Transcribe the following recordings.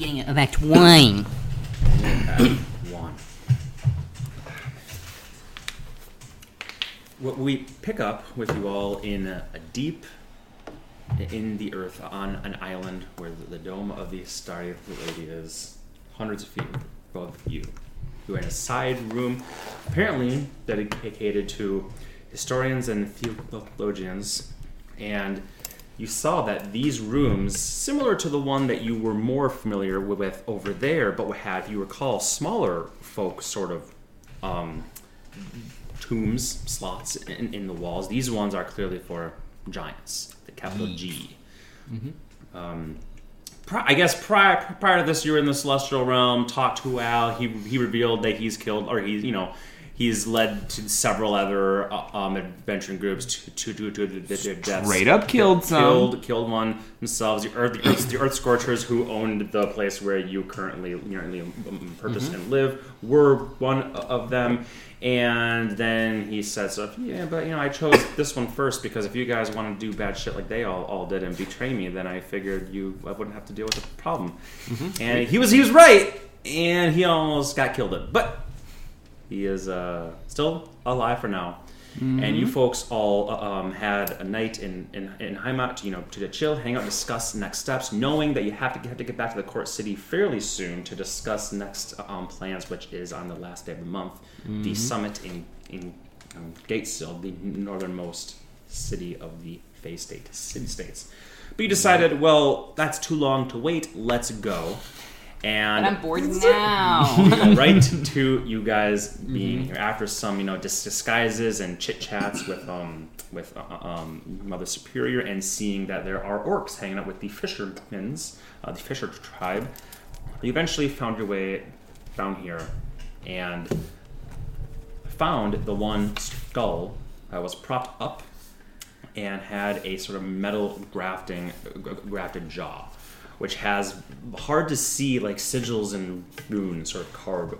beginning of Act One. One. What we pick up with you all in a, a deep in the earth on an island where the, the dome of the Starry Lady is hundreds of feet above you. You're in a side room, apparently dedicated to historians and theologians, and you saw that these rooms, similar to the one that you were more familiar with over there, but had, if you recall, smaller folk sort of um, tombs, slots in, in the walls. These ones are clearly for giants, the capital G. Um, pri- I guess prior prior to this, you were in the celestial realm. Talked to Al. He he revealed that he's killed, or he's you know. He's led to several other uh, um, adventuring groups to to to, to, to, to deaths. Straight up killed some. Killed, killed one themselves. The Earth, the the Earth Scorchers, who owned the place where you currently, currently um, purchase Mm-hmm. and live, were one of them. And then he said stuff. Yeah, but you know, I chose this one first because if you guys want to do bad shit like they all, all did and betray me, then I figured you I wouldn't have to deal with the problem. Mm-hmm. And he was he was right, and he almost got killed. It, but he is uh, still alive for now. And you folks all uh, um, had a night in, in, in Heimat, you know, to chill, hang out, discuss next steps, knowing that you have to, have to get back to the court city fairly soon to discuss next um, plans, which is on the last day of the month, the summit in, in um, Gatesill, the northernmost city of the Fey State city states. But you decided, well, that's too long to wait. Let's go. And But I'm bored now. right to you guys being here after some you know dis- disguises and chit chats with um with uh, um Mother Superior and seeing that there are orcs hanging out with the fishermen's uh, the fisher tribe. You eventually found your way down here and found the one skull that was propped up and had a sort of metal grafting g- grafted jaw which has hard to see like sigils and runes or carved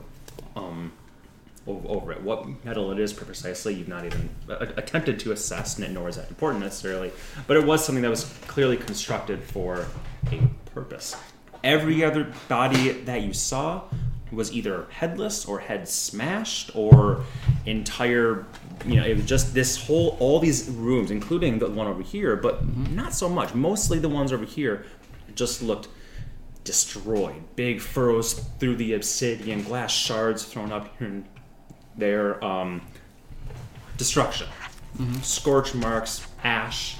um, over it. What metal it is precisely, you've not even attempted to assess, n- nor is that important necessarily. But it was something that was clearly constructed for a purpose. Every other body that you saw was either headless or head smashed or entire you know it was just this whole all these rooms including the one over here but not so much mostly the ones over here just looked destroyed. Big furrows through the obsidian, glass shards thrown up here and there. Um, destruction, scorch marks, ash.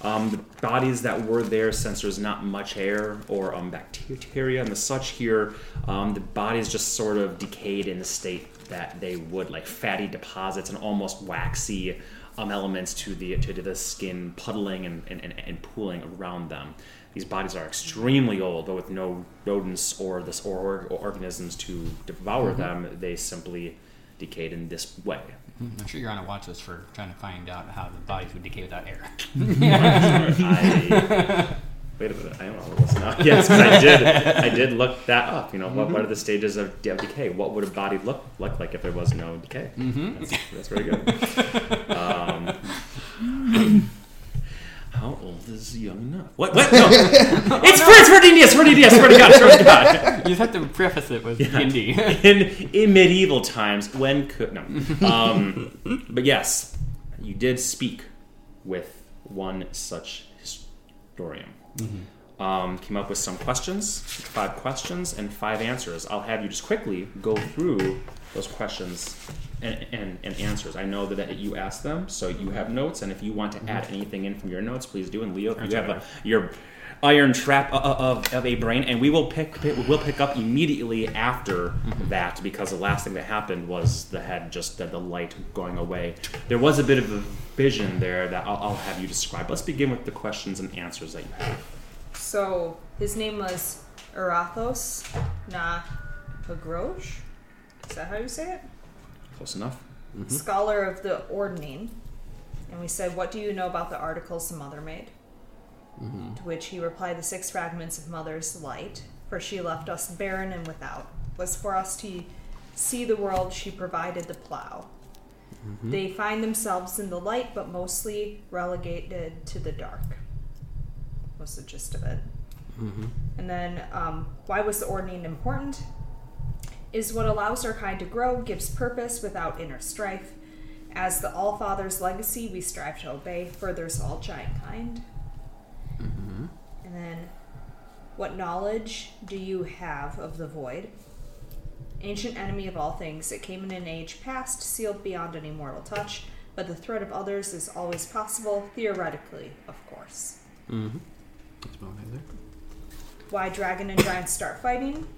Um, the bodies that were there, since there's not much air or um, bacteria and the such here, um, the bodies just sort of decayed in the state that they would, like fatty deposits and almost waxy um, elements to the to the skin puddling and, and, and, and pooling around them. These bodies are extremely old, but with no rodents or this or, or organisms to devour them, they simply decayed in this way. I'm sure you're on a watch list for trying to find out how the bodies would decay without air. I wait a minute. I don't know what's not. Yes, 'cause I did. I did look that up. You know, what, what are the stages of de- decay? What would a body look look like if there was no decay? Mm-hmm. That's, that's very good. Um, how old is young enough? What? What? No. it's for it's for D&D. for D&D. Swear to God. Swear to God. you just have to preface it with D&D. in in medieval times when could no um, but yes you did speak with one such historian um, came up with some questions five questions and five answers i'll have you just quickly go through those questions and, and, and answers i know that, that you asked them so you have notes and if you want to mm-hmm. add anything in from your notes please do and leo if you have a, your iron trap o- o- of, of a brain, and we will pick we'll pick up immediately after mm-hmm. that because the last thing that happened was the head just the, the light going away. There was a bit of a vision there that I'll, I'll have you describe. Let's begin with the questions and answers that you have. So his name was Arathos Na Pagrosh. Is that how you say it? Close enough. Mm-hmm. Scholar of the Ordning. And we said, What do you know about the articles the mother made? Mm-hmm. To which he replied, The six fragments of mother's light, for she left us barren and without, was for us to see the world she provided the plow. Mm-hmm. They find themselves in the light, but mostly relegated to the dark. Was the gist of it. And then, um, why was the Ordning important? Is what allows our kind to grow, gives purpose without inner strife. As the All Father's legacy we strive to obey, furthers all giant kind. And then, what knowledge do you have of the void? Ancient enemy of all things, it came in an age past, sealed beyond any mortal touch, but the threat of others is always possible, theoretically, of course. Mm-hmm. That's about right there. Why dragon and giant start fighting?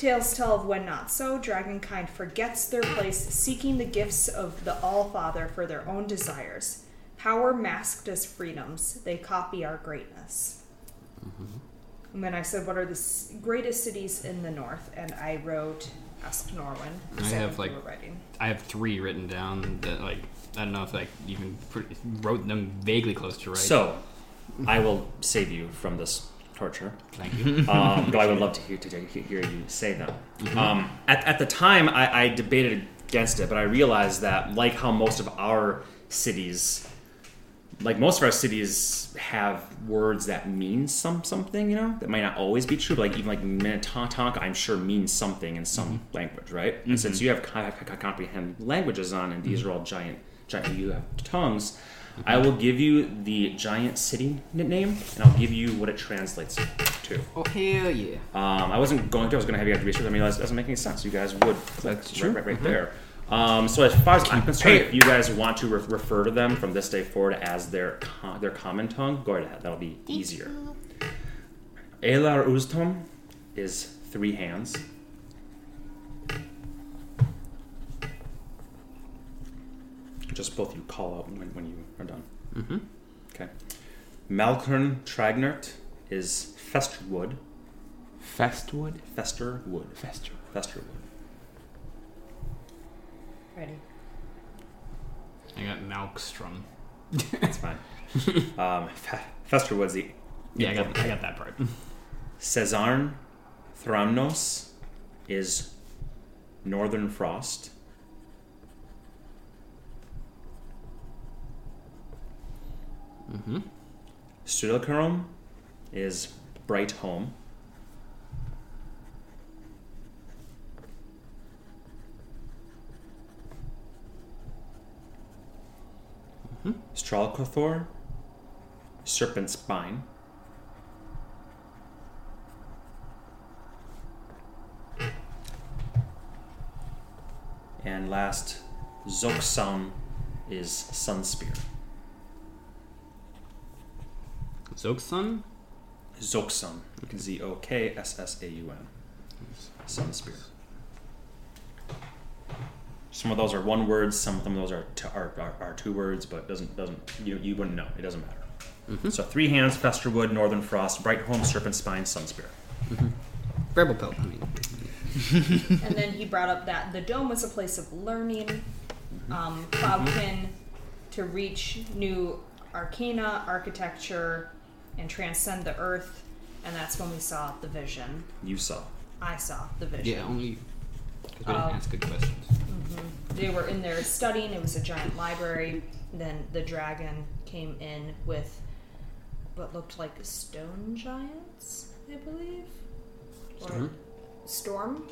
Tales tell of when not so, dragonkind forgets their place, seeking the gifts of the All Father for their own desires. Power masked as freedoms, they copy our greatness. Mm-hmm. And then I said, What are the s- greatest cities in the north? And I wrote, Ask Norwin. I have, like- writing. I have three written down that like I don't know if I even put, wrote them vaguely close to right. So, I will save you from this torture. thank you. Um, though I would love to hear, to hear you say them. Um, at, at the time, I, I debated against it, but I realized that, like how most of our cities, like most of our cities, have words that mean some something, you know, that might not always be true. But like even like Minnetonka, I'm sure means something in some language, right? And since you have co- co- comprehend languages on, and these are all giant, giant, you have tongues. I will give you the giant city nickname, and I'll give you what it translates to. oh hell yeah! Um, I wasn't going to. I was going to have you guys research. I mean, that doesn't make any sense. You guys would. That's right, true. Right, right there. Um, so as far as I'm concerned, if you guys want to re- refer to them from this day forward as their com- their common tongue, go ahead. That'll be easier. Elar Uztom is three hands. Just both you call out when, when you are done. Mm-hmm. Okay. Malkern Tragnert is Festerwood. Festwood? Festerwood. Fester. Festerwood. Ready. I got Malkstrom. That's fine. um, Fe- Festerwood's the Yeah, I got I got that part. Cesarn Thramnos is Northern Frost. Mm-hmm. Is Bright Home. Stralkothor, Serpent Spine. And last, Zoksan is Sunspear. Zoksun. Zoksan. Z O K S S A U N. Sunspear. Some of those are one words. Some of them those are, t- are, are, are two words, but doesn't doesn't you you wouldn't know. It doesn't matter. Mm-hmm. So three hands, Festerwood, Northern Frost, Bright Home, Serpent Spine, Sunspear. Mm-hmm. Verbal pelt. I mean, and then he brought up that the dome was a place of learning, mm-hmm. um, Cloudkin to reach new arcana, architecture, and transcend the earth. And that's when we saw the vision. You saw. I saw the vision. yeah, only because we didn't Um, ask good questions. They were in there studying. It was a giant library. Then the dragon came in with what looked like stone giants, I believe. Or Storm? storm.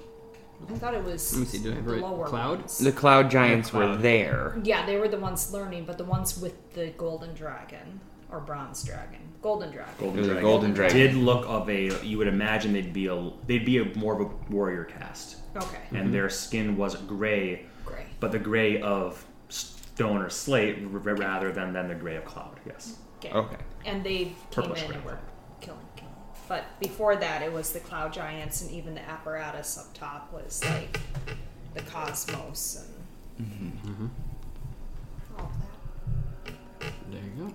I thought it was Let me see, do I have it the right? lower Cloud? ones. The cloud giants were cloud. there. Yeah, they were the ones learning, but the ones with the golden dragon or bronze dragon, golden dragon. Golden It was a Dragon. golden dragon. Did look of a. You would imagine they'd be a. They'd be a more of a warrior cast, Okay, and mm-hmm. their skin was gray, Gray. but the gray of stone or slate r- rather than than the gray of cloud. Yes. Okay. Okay. And they came in and were killing, killing. But before that, it was the cloud giants, and even the apparatus up top was like the cosmos and mm-hmm. Mm-hmm. all that. There you go.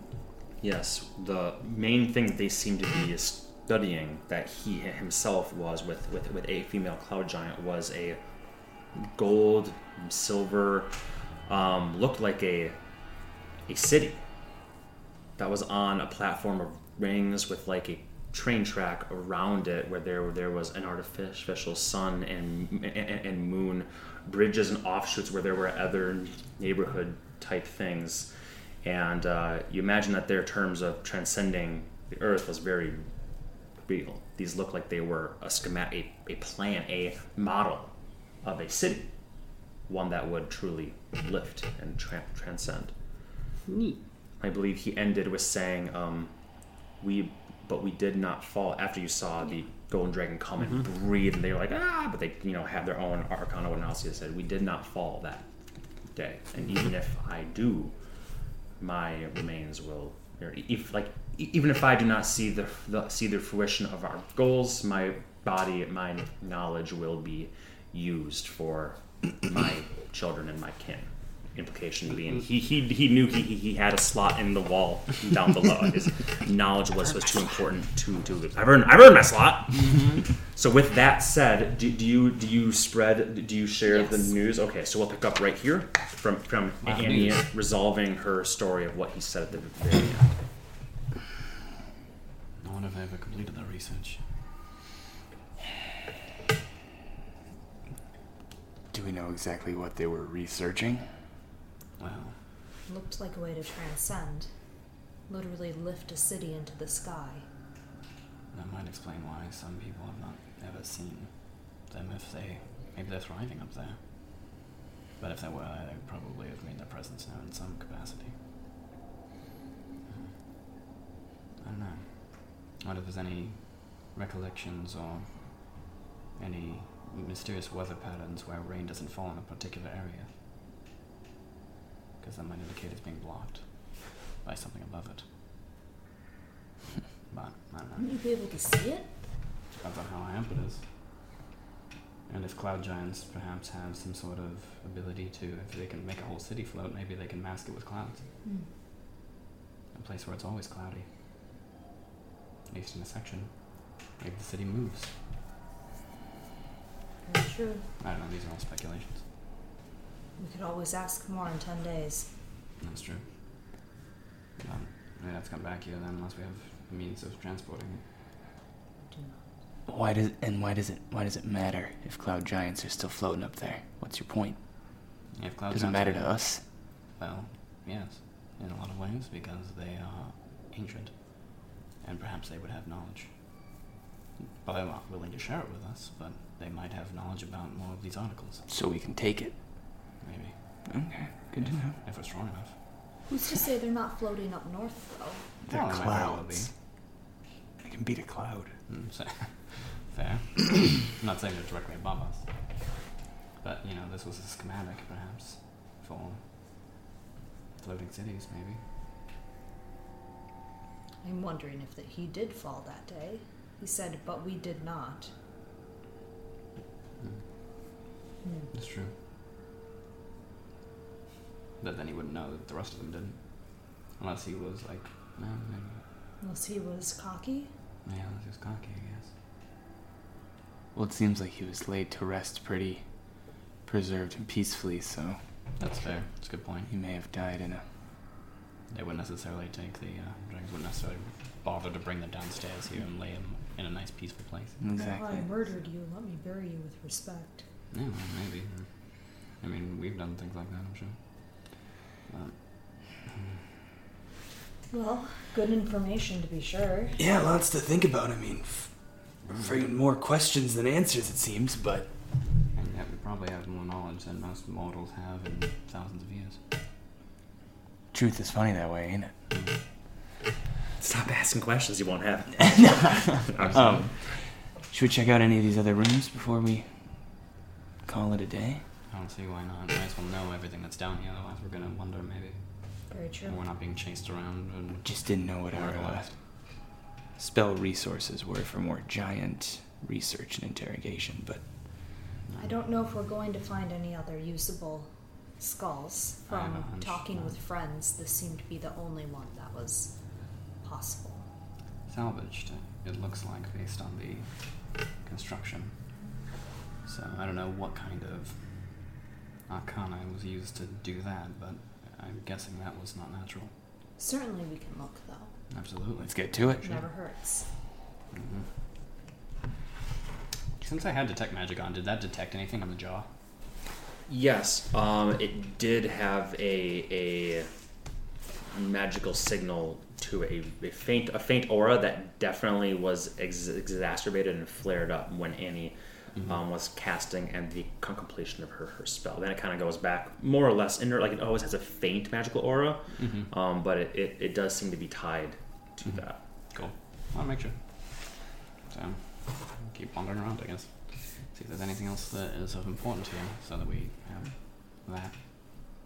Yes, the main thing they seem to be studying that he himself was with, with, with a female cloud giant was a gold, silver, um, looked like a a city. That was on a platform of rings with like a train track around it where there there was an artificial sun and and, and moon bridges and offshoots where there were other neighborhood type things and uh, you imagine that their terms of transcending the earth was very real. These look like they were a schematic, a, a plan, a model of a city, one that would truly lift and tra- transcend. Neat. I believe he ended with saying, um, "We, but we did not fall." After you saw the golden dragon come and breathe, and they were like, "Ah!" But they, you know, had their own arcana. What Analcia said, "We did not fall that day, and even if I do, my remains will, if like, even if I do not see the, the see the fruition of our goals, my body, my knowledge will be used for my children and my kin." Implication being he he, he knew he, he he had a slot in the wall down below. His knowledge was, was too important to to lose. I've earned I've earned my slot. Mm-hmm. So with that said, do, do you do you spread do you share the news? Okay, so we'll pick up right here from from Wow. Annie resolving her story of what he said at the very end. I wonder if I ever completed that research. Do we know exactly what they were researching? Well, Looked like a way to transcend. Literally lift a city into the sky. that might explain why some people have not ever seen them if they. Maybe they're thriving up there. But if they were, they would probably have made their presence known in some capacity. I don't know. I wonder if there's any recollections or any mysterious weather patterns where rain doesn't fall in a particular area. Because that might indicate it's being blocked by something above it. but, I don't know. Wouldn't you be able to see it? Depends on how amp it is. And if cloud giants perhaps have some sort of ability to, if they can make a whole city float, maybe they can mask it with clouds. Hmm. A place where it's always cloudy. At least in a section. Maybe the city moves. Very true. I don't know, these are all speculations. We could always ask more in ten days. That's true. Um, we have to come back here then, unless we have a means of transporting it. Do. Why does and why does it why does it matter if cloud giants are still floating up there? What's your point? If cloud giants. Does it matter are- to us? Well, yes, in a lot of ways, because they are ancient, and perhaps they would have knowledge. But they're not willing to share it with us, but they might have knowledge about more of these articles, So we can take it. Maybe, Okay, good to know. if we're strong enough. Who's to say they're not floating up north, though? They're Well, they might very well clouds. They can beat a cloud. Mm, so, fair. I'm not saying they're directly above us. But, you know, this was a schematic, perhaps, for floating cities, maybe. I'm wondering if that he did fall that day. He said, but we did not. Mm, Hmm. that's true. But then he wouldn't know that the rest of them didn't. Unless he was like, no, maybe. Unless he was cocky. Yeah, unless he was cocky, I guess. Well, it seems like he was laid to rest pretty preserved and peacefully, so That's fair. That's a good point. he may have died in a. They wouldn't necessarily take the uh, dragons wouldn't necessarily bother to bring them downstairs here and lay them in a nice, peaceful place. Exactly. If I murdered you, let me bury you with respect. Yeah, well, maybe. I mean, we've done things like that, I'm sure. But, Well, good information to be sure. Yeah, lots to think about. I mean, f- friggin' more questions than answers, it seems, but. and yet we probably have more knowledge than most mortals have in thousands of years. Truth is funny that way, ain't it? Stop asking questions you won't have. Um, should we check out any of these other rooms before we call it a day? I don't see why not. Might as well know everything that's down here, otherwise we're gonna wonder maybe. Very true. And we're not being chased around and Just didn't know what our uh, spell resources were for more giant research and interrogation, but I don't know if we're going to find any other usable skulls. I have a From hunch, talking no. with friends, this seemed to be the only one that was possible. salvaged. It looks like based on the construction. So I don't know what kind of arcana was used to do that, but I'm guessing that was not natural. Certainly, we can look though. Absolutely. let's get to it. It never hurts. hmm Since I had detect magic on, did that detect anything on the jaw? Yes, um, it did have a a magical signal to a, a faint a faint aura that definitely was ex- exacerbated and flared up when Annie um, was casting and the con- completion of her, her spell. Then it kind of goes back more or less in inert, like it always has a faint magical aura, um, but it, it, it does seem to be tied to that. Cool. I'll make sure. So, keep wandering around, I guess. See if there's anything else that is of importance here, so that we have that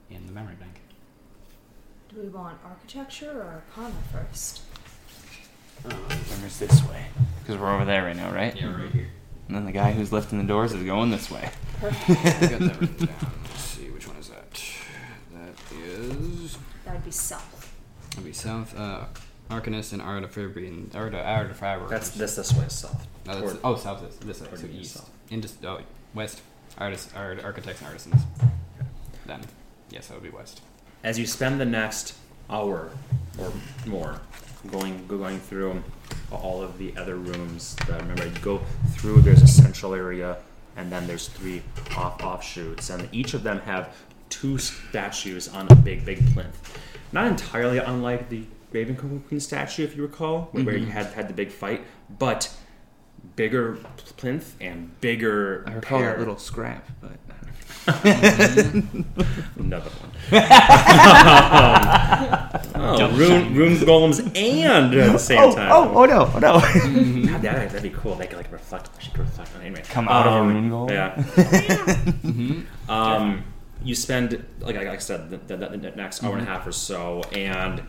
in the memory bank. Do we want architecture or arcana first? Remember's this way. Because we're over there right now, right? Yeah, right here. And then the guy who's lifting the doors is going this way. I got that written down. Let's see, which one is that? That is. That'd be south. That'd be south. Uh, Arcanist and Artifabrian. Arta, Artifaber. That's this this way south. No, that's, Toward- oh, south is this way. toward So the east. south. Into oh, west. Artists, art, architects and artisans. Then, yes, that would be west. as you spend the next hour or more going going through um, all of the other rooms that remember. You go through there's a central area and then there's three off offshoots and each of them have two statues on a big big plinth. Not entirely unlike the raven queen statue if you recall where you mm-hmm. had had the big fight but bigger plinth and bigger I recall pair. that little scrap, but Another one. oh, rune, rune golems and at the same oh, time. oh, oh no, oh no. God, that, that'd be cool. They could like reflect. She could reflect on anyway. Come out of a Um, rune golem? Yeah. um, you spend like, like I said the, the, the next hour and a half or so, and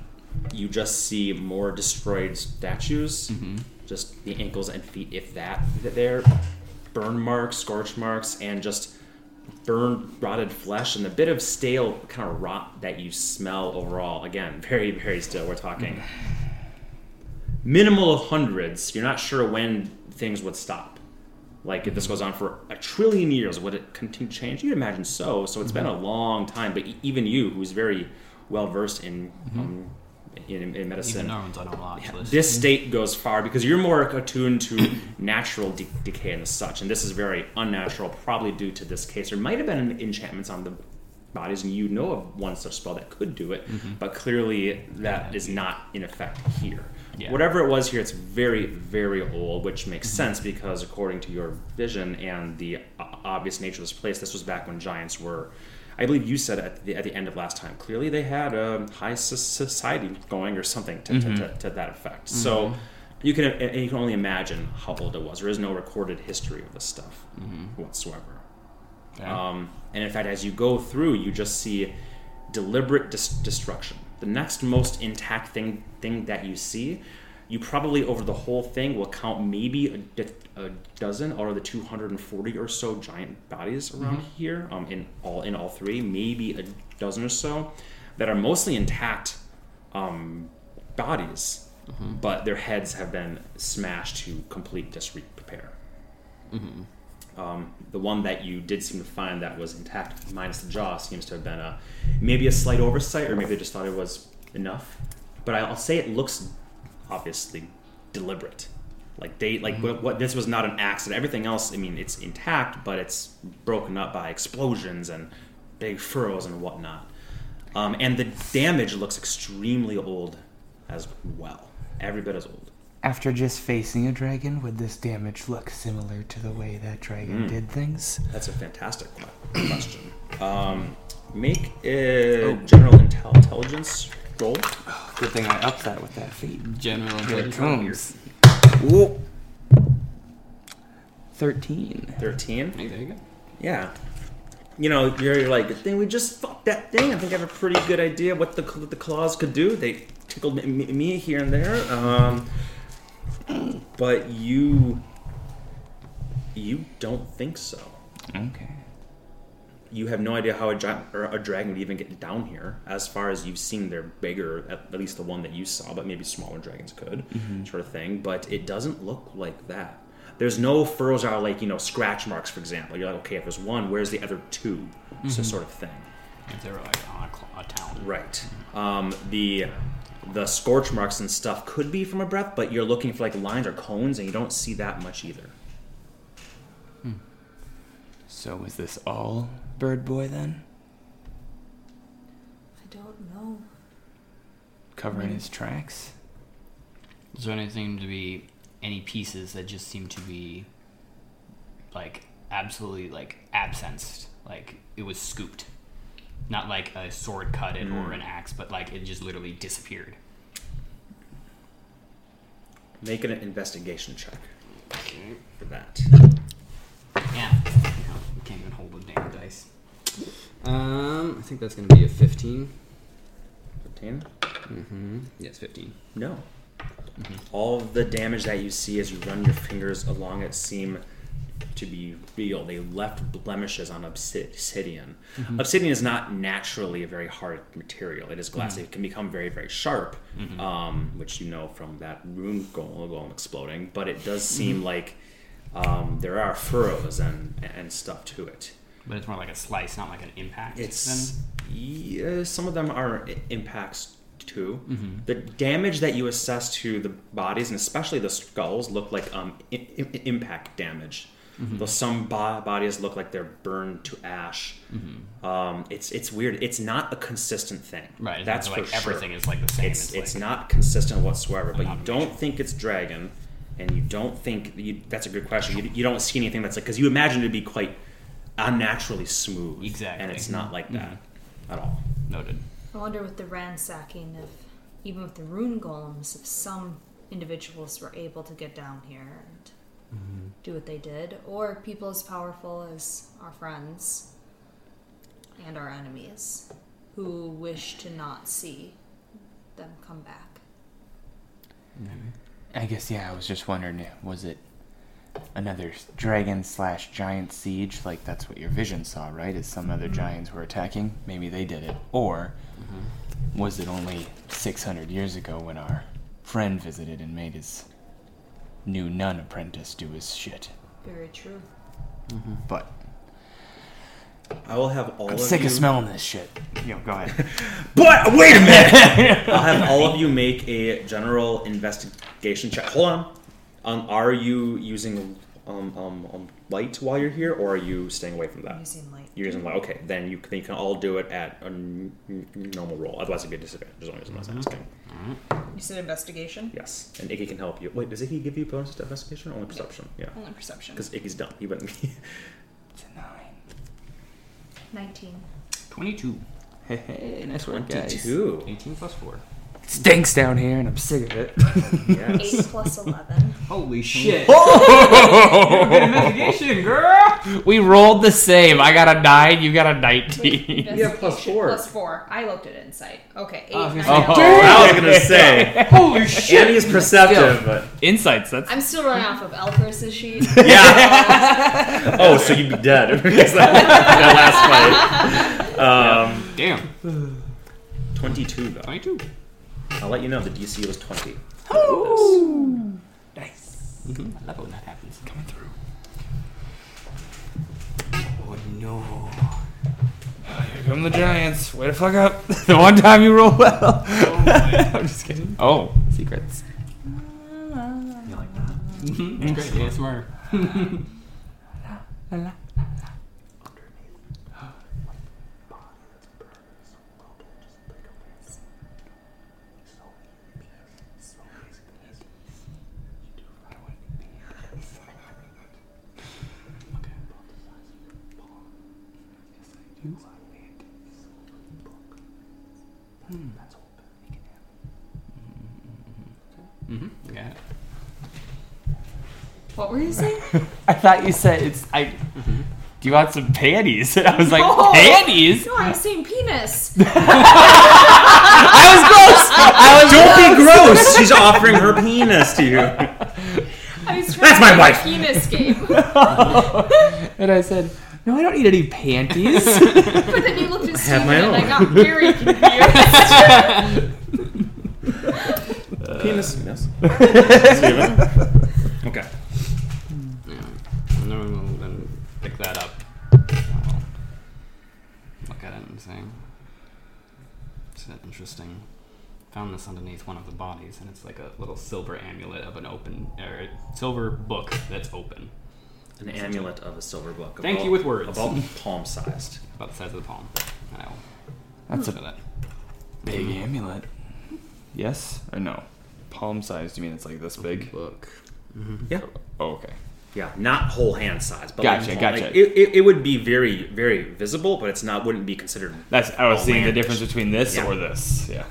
you just see more destroyed statues. Just the ankles and feet, if that, that there, burn marks, scorch marks, and just burned, rotted flesh, and the bit of stale kind of rot that you smell overall. Again, very, very still. We're talking minimal of hundreds. You're not sure when things would stop. Like if this goes on for a trillion years, would it continue to change? You'd imagine so. So it's been a long time. But even you, who's very well versed in, um, in in medicine, Even Norman's on a watch list. this state goes far because you're more attuned to natural de- decay and such, and this is very unnatural, probably due to this case. There might have been enchantments on the bodies, and you know of one such spell that could do it, but clearly that is not in effect here. Yeah. Whatever it was here, it's very, very old, which makes sense because according to your vision and the obvious nature of this place, this was back when giants were. I believe you said at the, at the end of last time. Clearly, they had a high society going or something to, to, mm-hmm. to, to that effect. Mm-hmm. So you can and you can only imagine how old it was. There is no recorded history of this stuff mm-hmm. whatsoever. Um, and in fact, as you go through, you just see deliberate dis- destruction. The next most intact thing thing that you see, you probably over the whole thing will count maybe a dozen out of the 240 or so giant bodies around here. Um, in all in all three, maybe a dozen or so that are mostly intact um, bodies, but their heads have been smashed to complete disrepair. Um, the one that you did seem to find that was intact, minus the jaw, seems to have been a maybe a slight oversight, or maybe they just thought it was enough. But I'll say it looks obviously deliberate. Like they like what, what this was not an accident. Everything else, I mean, it's intact, but it's broken up by explosions and big furrows and whatnot. Um, and the damage looks extremely old as well. Every bit as old. After just facing a dragon, would this damage look similar to the way that dragon Mm. did things? That's a fantastic question. Um, make a general intel- intelligence roll. Good thing I upped that with that feat. General Here it intelligence. comes. Whoa. 13. 13. Hey, there you go. Yeah. You know, you're, you're like, then we just fucked that thing. I think I have a pretty good idea what the what the claws could do. They tickled me, me here and there. Um, but you you don't think so. Okay. You have no idea how a, or a dragon would even get down here. As far as you've seen, they're bigger, at, least the one that you saw, but maybe smaller dragons could, mm-hmm. sort of thing. But it doesn't look like that. There's no furrows are like, you know, scratch marks, for example. You're like, okay, if there's one, where's the other 2 So mm-hmm. sort of thing. If they were like on a, a town. Right. Mm-hmm. Um, the the scorch marks and stuff could be from a breath, but you're looking for like lines or cones, and you don't see that much either. Hmm. So is this all Bird Boy then? I don't know. covering hmm. his tracks. Is there anything to be any pieces that just seem to be like absolutely like absenced? Like it was scooped. Not like a sword cut it or hmm. an axe, but like it just literally disappeared. Make an investigation check for that. Yeah. We can't even hold the damn dice. Um, I think that's gonna be a fifteen. 15? Mm-hmm. Yes, fifteen. No. All of the damage that you see as you run your fingers along it seem to be real. They left blemishes on obsi- obsidian. Obsidian is not naturally a very hard material. It is glass. It can become very, very sharp, um, which you know from that rune golem, golem exploding. But it does seem like um, there are furrows and, and stuff to it. But it's more like a slice, not like an impact. It's yeah, some of them are i- impacts too. Mm-hmm. The damage that you assess to the bodies and especially the skulls look like um, I- I- impact damage. Mm-hmm. Though some bo- bodies look like they're burned to ash. Um, it's it's weird. It's not a consistent thing. Mm-hmm. right. That's like for sure. everything is like the same. It's it's like, not consistent whatsoever. But you don't think it's dragon, and you don't think you, that's a good question. You, you don't see anything that's like because you imagine it to be quite unnaturally smooth. Exactly. and it's not like mm-hmm. that at all. noted. I wonder with the ransacking if even with the rune golems, if some individuals were able to get down here and mm-hmm. do what they did, or people as powerful as our friends and our enemies who wish to not see them come back. I guess yeah. I was just wondering, was it another dragon slash giant siege? Like that's what your vision saw, right? Is some other giants were attacking? Maybe they did it, or mm-hmm. was it only 600 years ago when our friend visited and made his new nun apprentice do his shit? Very true. Mm-hmm. But I will have all I'm of sick you. of smelling this shit. Yo, go ahead. But wait a minute! I'll have all of you make a general investigation check. Hold on. Um, are you using um, um, um, light while you're here, or are you staying away from that? Using light. You're using light. Okay, then you, then you can all do it at a n- n- normal roll. Otherwise, it'd be a disadvantage. As long as I'm not asking. You said investigation? Yes, and Iggy can help you. Wait, does Iggy give you bonus to investigation or only perception? Yeah, Only perception. because Iggy's dumb. He wouldn't be. It's a nine. 19. Twenty-two. Hey, hey, nice work, guys. Twenty-two. Eighteen plus four. Stinks down here, and I'm sick of it. 8 plus 11. Holy shit! Good investigation, girl. we rolled the same. I got a nine. You got a nineteen. Yeah, plus Investigation four. Plus 4. I looked at insight. Okay, 8, Oh, I was 9, gonna say- Oh, I was gonna say. Holy shit! Andy is perceptive, but Insights. That's I'm still running off of Elfris's sheet. yeah. oh, so you'd be dead because that, that last fight. Um, Damn. twenty-two though. Twenty-two. I'll let you know the DC was twenty. Oh! nice. Mm-hmm. I love it when that happens. Coming through. Oh no. Here come the Giants. Way to fuck up. the one time you roll well. I'm just kidding. Oh, secrets. You like that? Mm-hmm. Great. Yeah, Hmm, smart. Mm-hmm. mm-hmm. mm-hmm. Got it. What were you saying? I thought you said it's. I. Mm-hmm. Do you want some panties? And I was like, No. panties? No, I was saying penis. I was close. I was Don't be gross. She's offering her penis to you. I was That's to my wife. penis game. And I said, no, I don't need any panties. But then you looked at have Steven my and I own. got very confused. penis. Yes. Steven? Okay. Yeah. And then we'll then pick that up. I'll look at it and say, "Is that interesting?" Found this underneath one of the bodies, and it's like a little silver amulet of an open, or a silver book that's open, An amulet of a silver book. Thank about- you with words. About palm sized. about the size of the palm. I will That's show a that. big amulet. Yes or no? Palm sized. You mean it's like this big? Book. Mm-hmm. Yeah. Oh, okay. Yeah, not whole hand size, but Gotcha, like, gotcha. like, it, it, it would be very, very visible, but it's not wouldn't be considered. That's I was seeing the difference between this Yeah. or this. Yeah.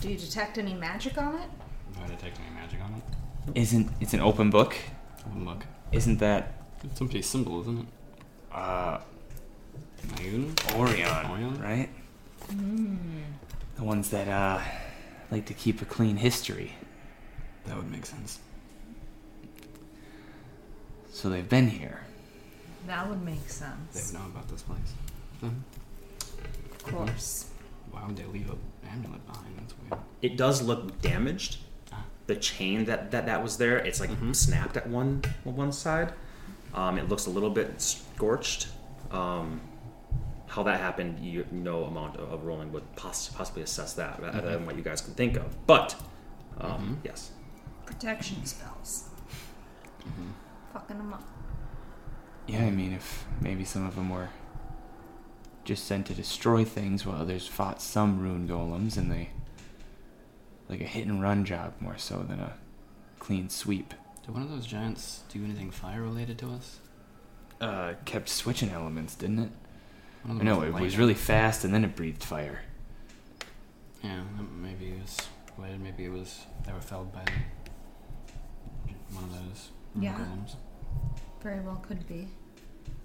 Do you detect any magic on it? Do I detect any magic on it? Isn't it's an open book? Open book. Isn't that It's some pretty symbol, isn't it? uh Mayun? Orion, Orion? right? The ones that uh like to keep a clean history. That would make sense. So they've been here. That would make sense. They sense. would know about this place. Then Of course. why would they leave a amulet behind? That's weird. It does look damaged. The chain that, that that was there, it's like Mhm. snapped at one one side. Um, it looks a little bit scorched. Um, how that happened, you no amount of, of rolling would poss- possibly assess that, rather than what you guys can think of. But um, yes, Protection spells. Fucking them up. Yeah, I mean if maybe some of them were just sent to destroy things while others fought some rune golems and they like a hit and run job more so than a clean sweep. Did one of those giants do anything fire related to us? Uh kept switching elements, didn't it? One of I know it was really fast and then it breathed fire. Yeah, maybe it was related. Maybe it was they were felled by one of those Yeah. golems. Very well could be.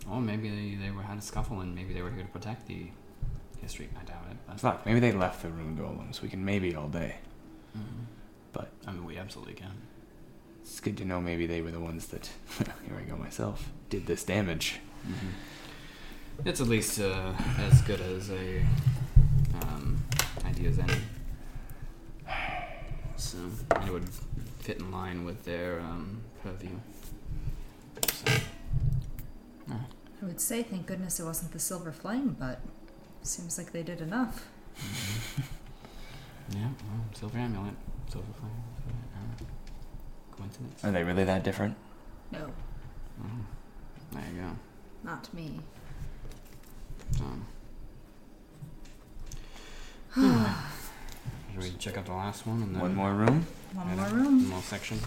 Or maybe they, they were had a scuffle and maybe they were here to protect the history. I doubt it. But Fuck, maybe they left the rune golems. We can maybe all day. But I mean, we absolutely can. it's good to know maybe they were the ones that here I go myself. Did this damage. It's at least uh, as good as a um, idea as any. So it would fit in line with their um, purview. So, I would say, thank goodness it wasn't the silver flame, but seems like they did enough. yeah, well, silver amulet, silver flame. silver amulet. Coincidence? Are they really that different? No, Oh, there you go. not me. Um, should we check out the last one and then One more room? One Yeah, more One room. more section.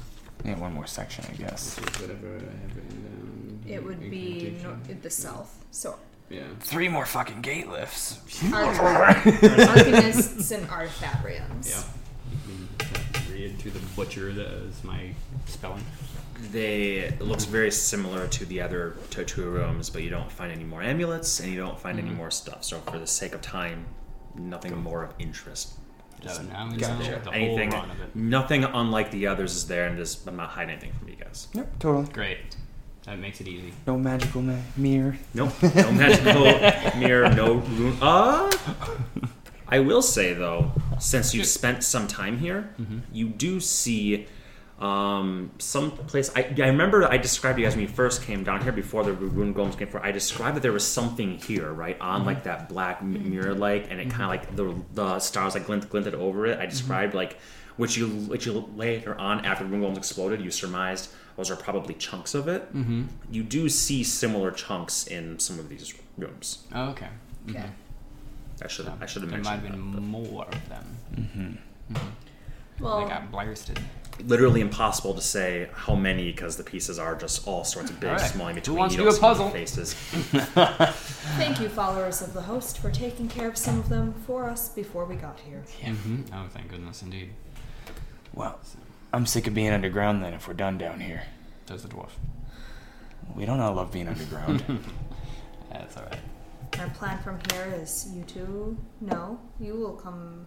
Yeah, one more section I guess. Whatever I have written down. It would be no- in the south. So, Yeah. Three more fucking gate lifts. Ar- Arcanists and Artharians. Yeah. Read through the butcher that is my spelling. they it looks very similar to the other to rooms, but you don't find any more amulets and you don't find any mm-hmm. more stuff. So for the sake of time, nothing more of interest. So now we Gotcha. know the Anything, whole run of it. nothing unlike the others is there, and just, I'm not hiding anything from you guys. Yep, totally. Great. That makes it easy. No magical ma- mirror. Nope, no magical mirror, no rune. Uh, I will say though, since you've spent some time here, you do see um, some place. I, I remember I described you guys when you first came down here before the rune golems came for. I described that there was something here, right, on like that black mirror light, and it kind of like the the stars like glint, glinted over it. I described like which you which you later on after the rune golems exploded, you surmised those are probably chunks of it. Mm-hmm. You do see similar chunks in some of these rooms. Oh, okay. Okay. I should So I should have there might mentioned have been but more of them. Mm-hmm. Well, they got blasted. literally impossible to say how many because the pieces are just all sorts of big, All right. small, in Who between. wants you to don't a puzzle? Faces. thank you, followers of the host, for taking care of some of them for us before we got here. hmm Oh, thank goodness, indeed. Well, I'm sick of being underground then if we're done down here. Does the dwarf. We don't all love being underground. That's all right. Our plan from here is you two. No, you will come.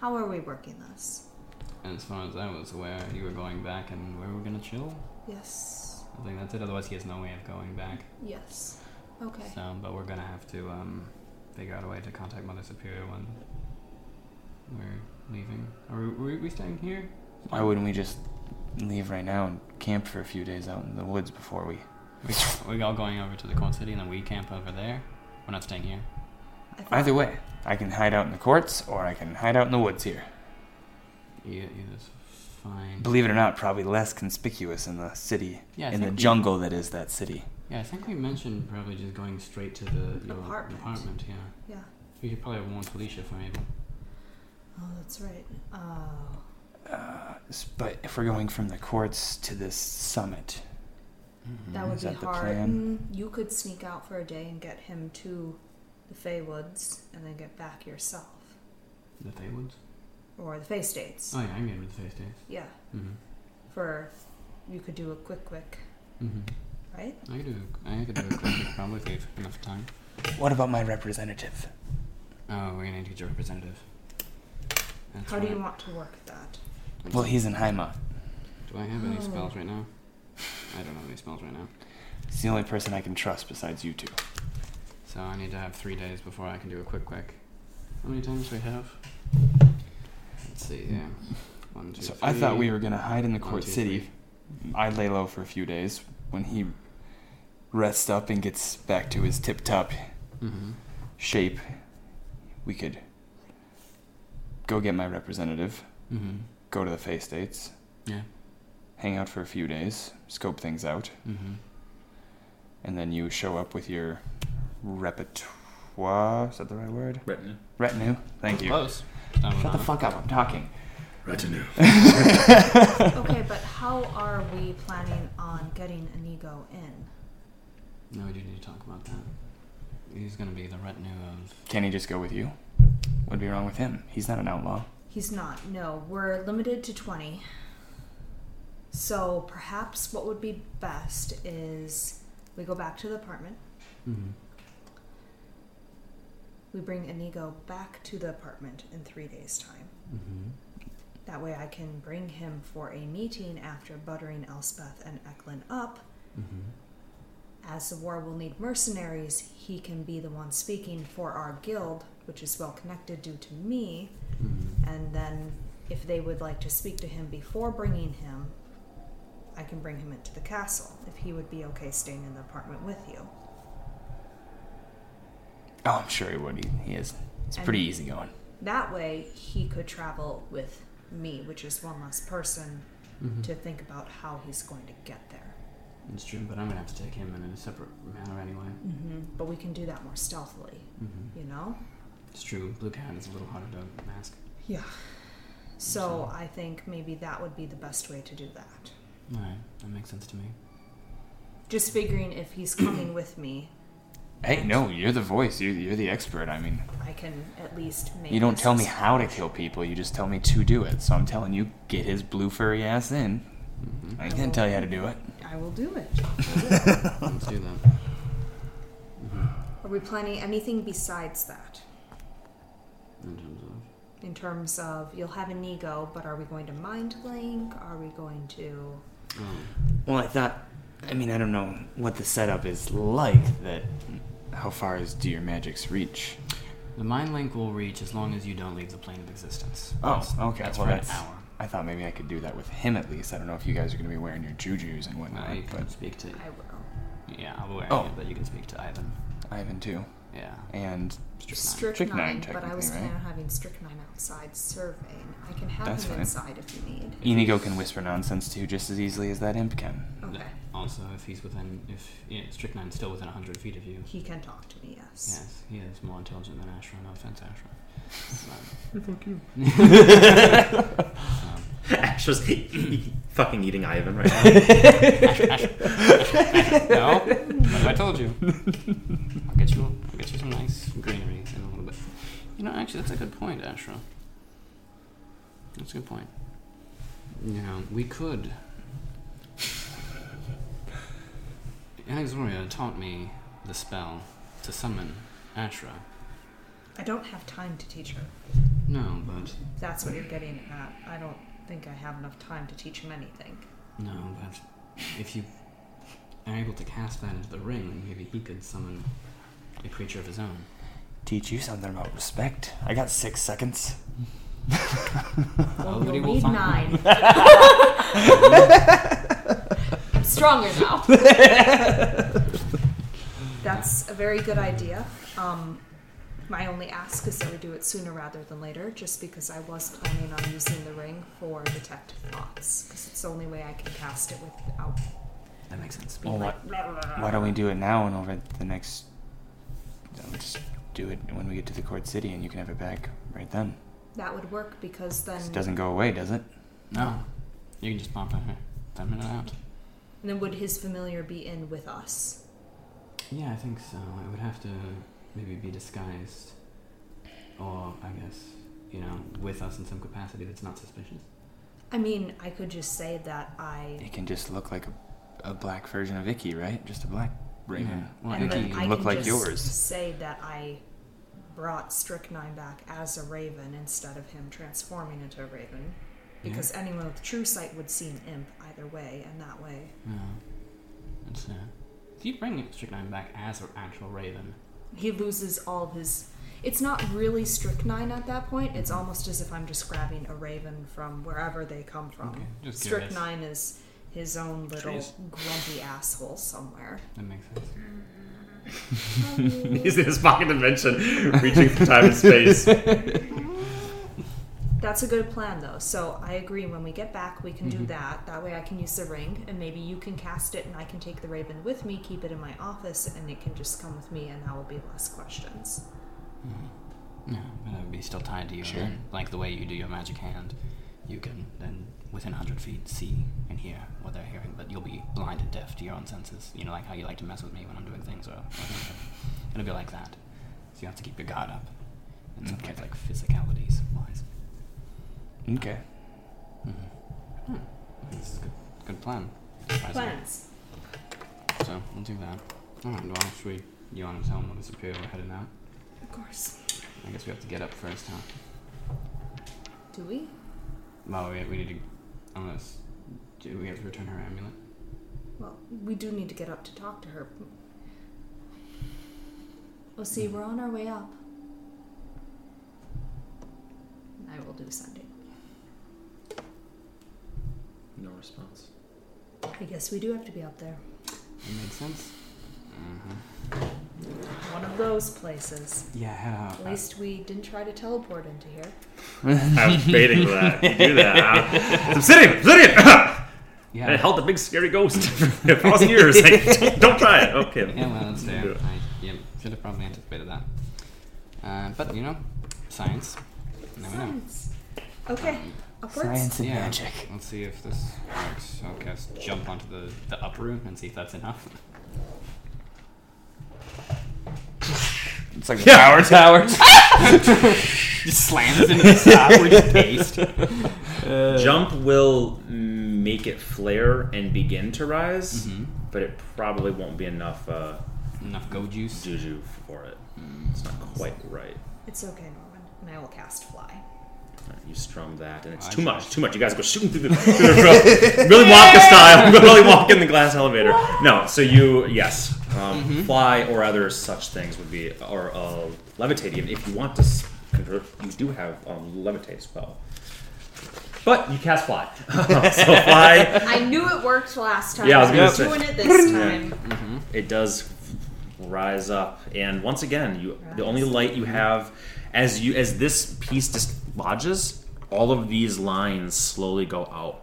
How are we working this? And as far as I was aware, you were going back and where we're gonna chill. Yes. I think that's it. Otherwise, he has no way of going back. Yes. Okay. So, but we're gonna have to um, figure out a way to contact Mother Superior when we're leaving. Are we, we staying here? Why wouldn't we just leave right now and camp for a few days out in the woods before we. We, we all going over to the Court City and then we camp over there. We're not staying here. Either way, I can hide out in the courts or I can hide out in the woods here. Either, either's fine. Believe it or not, probably less conspicuous in the city, Yeah, I in the think we- jungle that is that city. Yeah, I think we mentioned probably just going straight to the your Apartment. apartment. Yeah, Yeah. we could probably warn Felicia if we're able. Oh, that's right. Oh, Uh, but if we're going from the courts to this summit, that would Is be that the hard. plan? Mm, You could sneak out for a day and get him to the Fey Woods and then get back yourself. The Feywoods? Or the Fey States. Oh, yeah, I'm good with the Face States. Yeah. Mm-hmm. For, you could do a quick, quick, Mm-hmm. right? I could do. I could do a quick quick. probably if we have enough time. what about my representative? Oh, we're gonna need to get your representative. That's How do you right. want to work that? Well, he's in Heimat. Do I have any Oh. spells right now? I don't have any spells right now. He's the only person I can trust besides you two. So I need to have three days before I can do a quick quick. How many times do we have? Let's see. Yeah. One, two, So I thought we were gonna hide in the One, court two, city. three. I lay low for a few days. When he rests up and gets back to his tip top Mm-hmm. shape, we could go get my representative, Mm-hmm. Go to the Fey States, Yeah. hang out for a few days, scope things out, Mm-hmm. and then you show up with your repertoire. Is that the right word? Retinue. Retinue. Thank you. Close. Shut with the that. fuck up. I'm talking. Retinue. okay, but how are we planning on getting Inigo in? No, we do need to talk about that. He's gonna be the retinue of. Can he just go with you? What'd be wrong with him? He's not an outlaw. He's not. No, we're limited to 20. So perhaps what would be best is we go back to the apartment. Mm-hmm. We bring Inigo back to the apartment in three days' time. Mm-hmm. That way I can bring him for a meeting after buttering Elspeth and Eklund up. Mm-hmm. As the war will need mercenaries, he can be the one speaking for our guild, which is well connected due to me. Mm-hmm. And then, if they would like to speak to him before bringing him, I can bring him into the castle if he would be okay staying in the apartment with you. Oh, I'm sure he would. He, he is. It's And- pretty easy going. That way, he could travel with me, which is one less person Mm-hmm. to think about how he's going to get there. It's true, but I'm gonna have to take him in a separate manner anyway. Mm-hmm. But we can do that more stealthily, Mm-hmm. you know? It's true. Blue cat is a little harder to mask. Yeah. So I think maybe that would be the best way to do that. All right, that makes sense to me. Just figuring if he's coming with me, Hey, no, you're the voice. You're, you're the expert. I mean, I can at least make. you don't tell me how to kill people. You just tell me to do it. So I'm telling you, get his blue furry ass in. Mm-hmm. I can't tell you how to do it. I will do it. Let's do that. Are we planning anything besides that? In terms of. In terms of you'll have an ego, but are we going to mind link? Are we going to? Oh. Well, I thought. I mean, I don't know what the setup is like. That. How far is do your magics reach? The mind link will reach as long as you don't leave the plane of existence. Oh, That's- okay. That's well, for that's. an hour. I thought maybe I could do that with him at least. I don't know if you guys are going to be wearing your jujus and whatnot, I can but speak to. I will. Yeah, I'll be wearing Oh. it, but you can speak to Ivan. Ivan too, Yeah. and Strychnine. Strychnine, Strychnine, but I was technically, planning right? on having strychnine outside surveying. I can have That's him fine. inside if you need. Inigo can whisper nonsense too, just as easily as that imp can. Okay. Also, if he's within, if yeah, Strychnine's still within hundred feet of you, He can talk to me, yes. yes, he is more intelligent than Ashra. No offense, Ashra. Fuck you. Um, Ashra's fucking eating Ivan right now. no, what have I told you? I'll get you. I'll get you some nice greenery in a little bit. You know, actually, that's a good point, Ashra. That's a good point. You know, we could. Alexoria taught me the spell to summon Ashra. I don't have time to teach her. No, but that's what you're getting at. I don't think I have enough time to teach him anything. no, but if you are able to cast that into the ring, then maybe he could summon a creature of his own. Teach you something about respect. I got six seconds. Well, Nobody you'll will need find nine. I'm stronger now. That's a very good idea. Um, my only ask is that we do it sooner rather than later, just because I was planning on using the ring for detective thoughts, because it's the only way I can cast it without That makes sense. Well, like. blah, blah, blah. Why don't we do it now and over the next? I'll just do it when we get to the court city, and you can have it back right then. That would work because then, it doesn't go away, does it? No. You can just pop it here. Ten minute out. And then would his familiar be in with us? Yeah, I think so. It would have to maybe be disguised. Or, I guess, you know, with us in some capacity that's not suspicious. I mean, I could just say that I, It can just look like a, a black version of Icky, right? Just a black raven. Yeah. Well, and Icky then can I look can like just yours. say that I brought Strychnine back as a raven instead of him transforming into a raven. Yeah. Because anyone with true sight would see an imp either way, and that way. Yeah. It's, uh, if you bring Strychnine back as an actual raven, he loses all of his. It's not really strychnine at that point. It's almost as if I'm just grabbing a raven from wherever they come from. Okay, just curious. strychnine is his own little Trees. grumpy asshole somewhere. that makes sense. He's in his pocket dimension, reaching through time and space. That's a good plan, though. So I agree. When we get back, we can Mm-hmm. do that. That way, I can use the ring, and maybe you can cast it, and I can take the raven with me, keep it in my office, and it can just come with me, and that will be less questions. Yeah, but it would be still tied to you. Sure. and then, like the way you do your magic hand, you can then within 100 feet see and hear what they're hearing, but you'll be blind and deaf to your own senses. You know, like how you like to mess with me when I'm doing things, or, or it'll be like that. So you have to keep your guard up. And some Okay. things like physicalities wise. Okay. Hmm. This is a good, good plan. Plans. So we'll do that. Alright, well, should we, you want to tell Mother Superior we're heading out? Of course. I guess we have to get up first, huh? Do we? Well, we, we need to, unless, do we have to return her amulet? Well, we do need to get up to talk to her. We'll see. We're on our way up. I will do sending. No response. I guess we do have to be up there. That makes sense. Mm-hmm. One of those places. Yeah, head out. At least we didn't try to teleport into here. I was waiting for that. You do that. Huh? Obsidian! Obsidian! I yeah. held the big scary ghost for a thousand years. Like, don't, don't try it. Okay. Yeah, well, that's Do fair. it. I yeah, should have probably anticipated that. Uh, but, you know, science. Now we know. Science. Okay, upwards. Science and Yeah, magic. let's see if this works. I'll cast jump onto the, the up room and see if that's enough. It's like a power tower. just slams into the top where just paste. Jump will make it flare and begin to rise, Mhm. but it probably won't be enough uh, Enough go juice. juju for it. It's not quite right. It's okay, Norman. And I will cast fly. You strum that, and it's I too much. Too much. You guys go shooting through the, through the rope. Really Wonka style. Really walk in the glass elevator. No. So you yes, um, Mm-hmm. fly or other such things would be or uh, levitate. Even if you want to convert, you do have um, levitate as well. But you cast fly. so fly, I knew it worked last time. Yeah, I was gonna say. doing it this Yeah. time. it does rise up, and once again, you the only light you have as you as this piece dislodges, all of these lines slowly go out.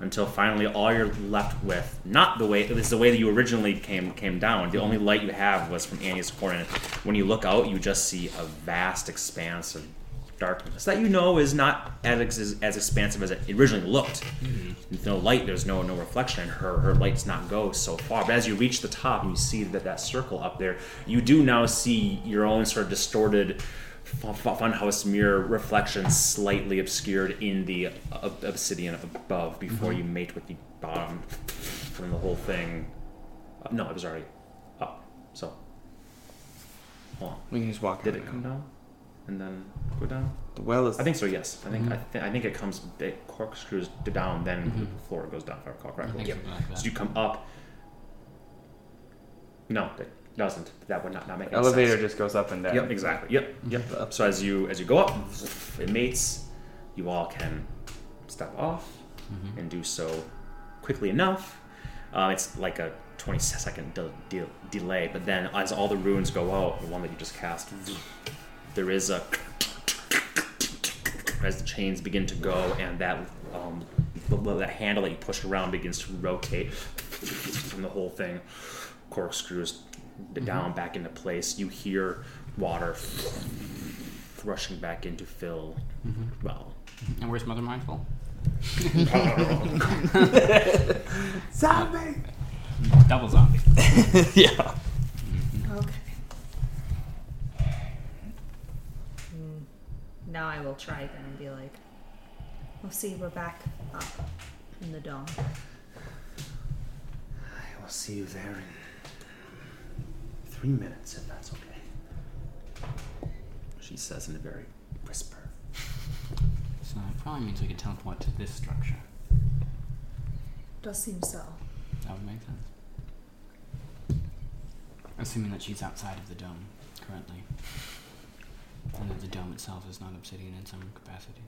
Until finally, all you're left with, not the way this is the way that you originally came came down. The only light you have was from Annie's horn. When you look out, you just see a vast expanse of darkness that you know is not as ex- as expansive as it originally looked. With no light, there's no no reflection, and her her lights not go so far. But as you reach the top and you see that that circle up there, you do now see your own sort of distorted fu- fu- funhouse mirror reflection, slightly obscured in the ob- obsidian above before you mate with the bottom from the whole thing. Uh, no, it was already up. So, hold on. We can just walk. Did it come down and then go down? The well is. I think so. Yes, I think I, th- I think it comes it corkscrews down, then Mhm. the floor goes down. If I recall correctly. think Yep. like. So you come up. No, it doesn't. That would not, not make any elevator sense. just goes up and down. Yep, exactly. Yep, yep. So as you as you go up, it mates. You all can step off Mhm. and do so quickly enough. Uh, it's like a 20 second de- de- delay, but then as all the runes go out, the one that you just cast, there is a as the chains begin to go, and that um, the, the handle that you push around begins to rotate, and the whole thing corkscrews d- mm-hmm. down back into place. You hear water rushing back in to fill. Mm-hmm. Well, And where's Mother Mindful? Zombie! Double zombie. yeah. Mm-hmm. Okay. Hmm. Now I will try again and be like, "We'll see. We're back up in the dome." I will see you there in three minutes, if that's okay. She says in a very whisper. So it probably means we can teleport to this structure. Does seem so. That would make sense. Assuming that she's outside of the dome currently. And that the dome itself is not obsidian in some capacity.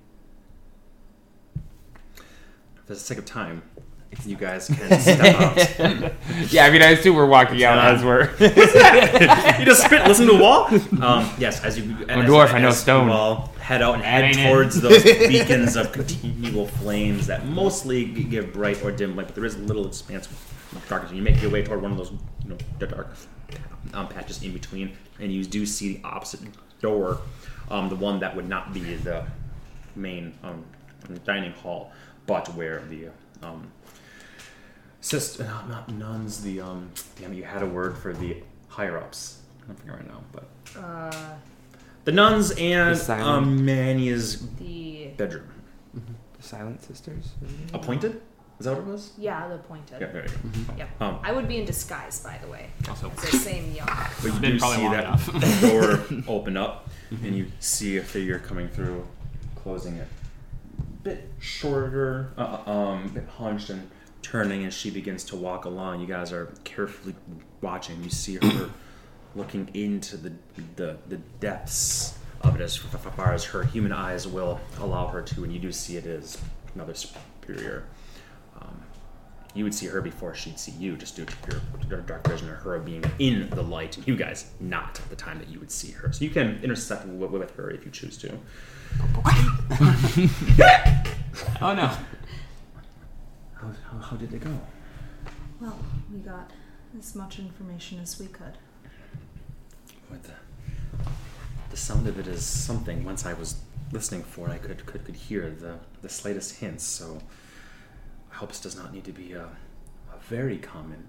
For the sake of time, if you guys can step out. Yeah, I mean, I assume we're walking out as we're. you just spit, listen to the wall. Um, yes, as you. I'm a as- dwarf, I know stone. You all head out and head ain't it. towards those beacons of continual flames that mostly give bright or dim light, but there is a little expanse of darkness. And you make your way toward one of those, you know, the dark um, patches in between, and you do see the opposite door, um, the one that would not be the main um, dining hall, but where the um, sister, uh, not nuns, the um, damn it, you had a word for the higher ups. I'm not forgetting right now, but Uh, the nuns and The um, Manny's the bedroom. The Silent Sisters? Appointed? Is that what it was? yeah, the pointed. Yeah, there you go. Yep. Um, I would be in disguise, by the way. Also, As the same young. But you do probably see that door open up, and you see a figure coming through, closing it. Bit shorter, uh, um, bit hunched, and turning as she begins to walk along. You guys are carefully watching. You see her looking into the the, the depths of it as far as her human eyes will allow her to, and you do see it is another superior. You would see her before she'd see you, just due to your, your dark vision or her being in the light. and You guys not at the time that you would see her, so you can intersect with, with her if you choose to. oh no. How, how, how did it go? Well, we got as much information as we could. With the, the sound of it is something. Once I was listening for it, I could could, could hear the, the slightest hints. So I hope this does not need to be a, a very common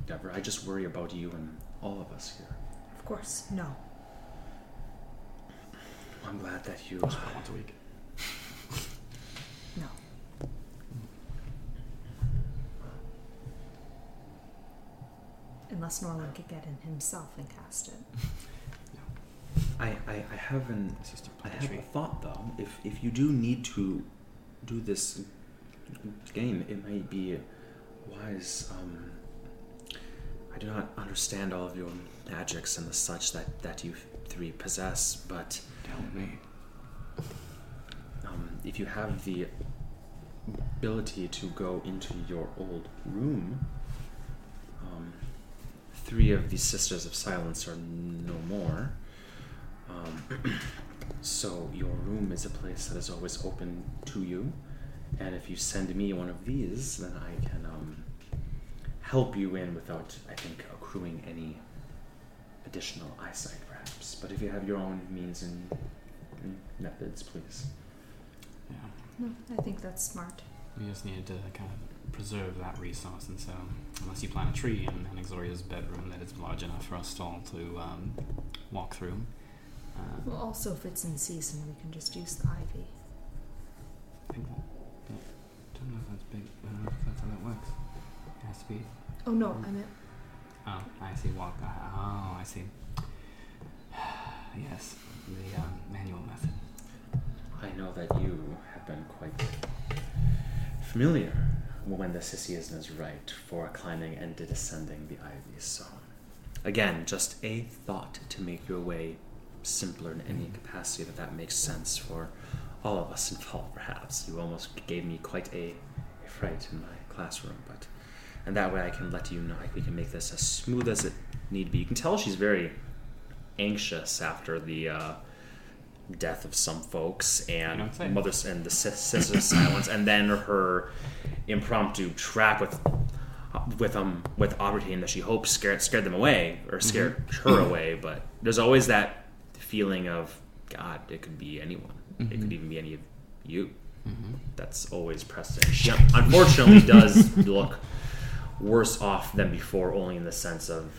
endeavor. I just worry about you and all of us here. Of course, no. I'm glad that you. Once uh, a week. No. Unless Norland could get in himself and cast it. I, I, I have an It's just a I have a thought though. If if you do need to do this game, it may be wise. Um, I do not understand all of your magics and the such that that you three possess, but Tell me. um, if you have the ability to go into your old room, um, three of the Sisters of Silence are no more. Um, so your room is a place that is always open to you, and if you send me one of these, then I can um, help you in without, I think, accruing any additional eyesight, perhaps. But if you have your own means and, and methods, please. Yeah. No, I think that's smart. We just needed to kind of preserve that resource, and so unless you plant a tree in Anixoria's bedroom that is large enough for us all to um, walk through, uh, Well, also if it's in season, we can just use the ivy. I think that. I don't know if that's big. I don't know if that's how that works. It has to be. Oh no, I meant Oh, I see. Walk. Oh, I see. yes, the um, manual method. I know that you have been quite familiar when the Sisyism is right for climbing and descending the ivy. So, again, just a thought to make your way simpler in any capacity that that makes sense for all of us involved. Perhaps you almost gave me quite a, a fright in my classroom, but and that way I can let you know like, we can make this as smooth as it need be. You can tell she's very anxious after the. Uh, death of some folks and mother's and the sis- sister's silence and then her impromptu track with with um with Aubertine that she hopes scared scared them away or scared her away, but there's always that feeling of God, it could be anyone. It could mm-hmm. even be any of you. Mm-hmm. That's always present. She unfortunately does look worse off than before, only in the sense of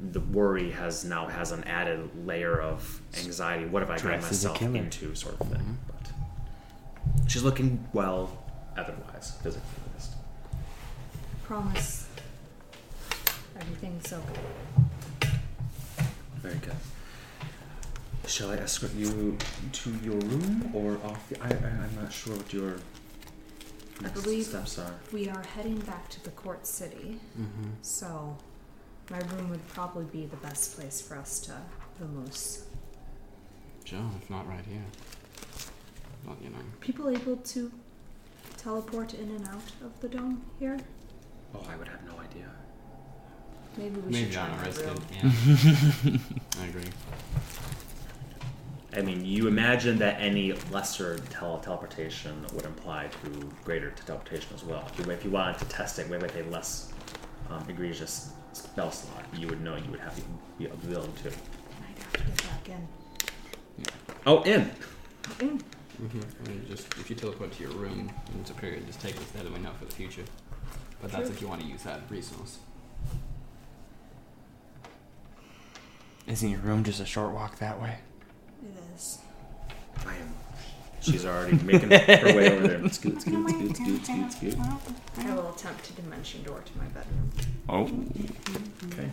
the worry has now has an added layer of anxiety. What have I gotten Stress is a myself into, sort of thing. Mm-hmm. But she's looking well, otherwise, physically at least. Promise. Everything's okay. Very good. Shall I escort you to your room or off? The, I, I I'm not sure what your next believe- steps are. We are heading back to the court city, Mm-hmm. so my room would probably be the best place for us to vamoose. Sure, if not right here. Well, you know. People able to teleport in and out of the dome here? Oh, I would have no idea. Maybe we Maybe should try not my arrested. room. Yeah. I agree. I mean, you imagine that any lesser tele- teleportation would imply to greater teleportation as well. If you, if you wanted to test it with a less um, egregious spell slot, you would know you would have to be ability to. Might have to get back in. Oh, in. In. Mm-hmm. I mean, just if you teleport to your room in Superior, just take this there that we know for the future. But that's True. if you want to use that resource. Isn't your room just a short walk that way? It is. I am. She's already making her way over there. Scoot, scoot, scoot, scoot, scoot, scoot. I will attempt to dimension door to my bedroom. Oh. Okay.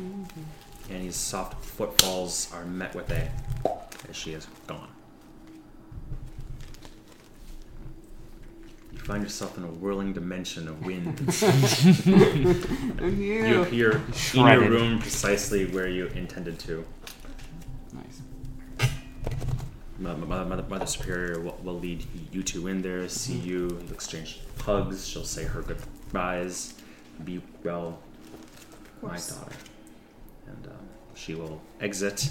Annie's soft footfalls are met with a as she is gone. You find yourself in a whirling dimension of wind. You appear in your room precisely where you intended to. Nice. Mother, Mother, Superior will, will lead you two in there, see you, you exchange hugs. She'll say her goodbyes. Be well, my daughter. And um, she will exit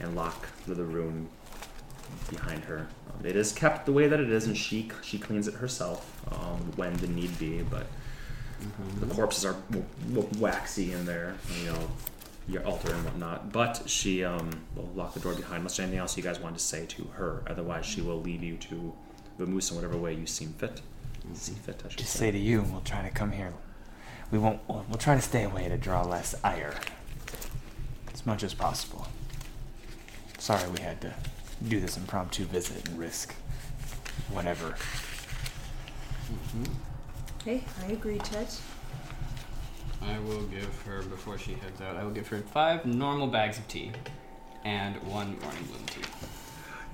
and lock the, room behind her. Um, it is kept the way that it is, and she she cleans it herself um, when the need be. But the corpses are w- w- waxy in there, you know, your altar and whatnot. But she um, will lock the door behind. Unless there's anything else you guys want to say to her, otherwise she will leave you to the moose in whatever way you seem fit. See fit, I should Just say. say to you, we'll try to come here. We won't. We'll, we'll try to stay away to draw less ire, as much as possible. Sorry we had to do this impromptu visit and risk whatever. Hey, I agree, Ted. I will give her before she heads out. I will give her five normal bags of tea, and one morning bloom tea.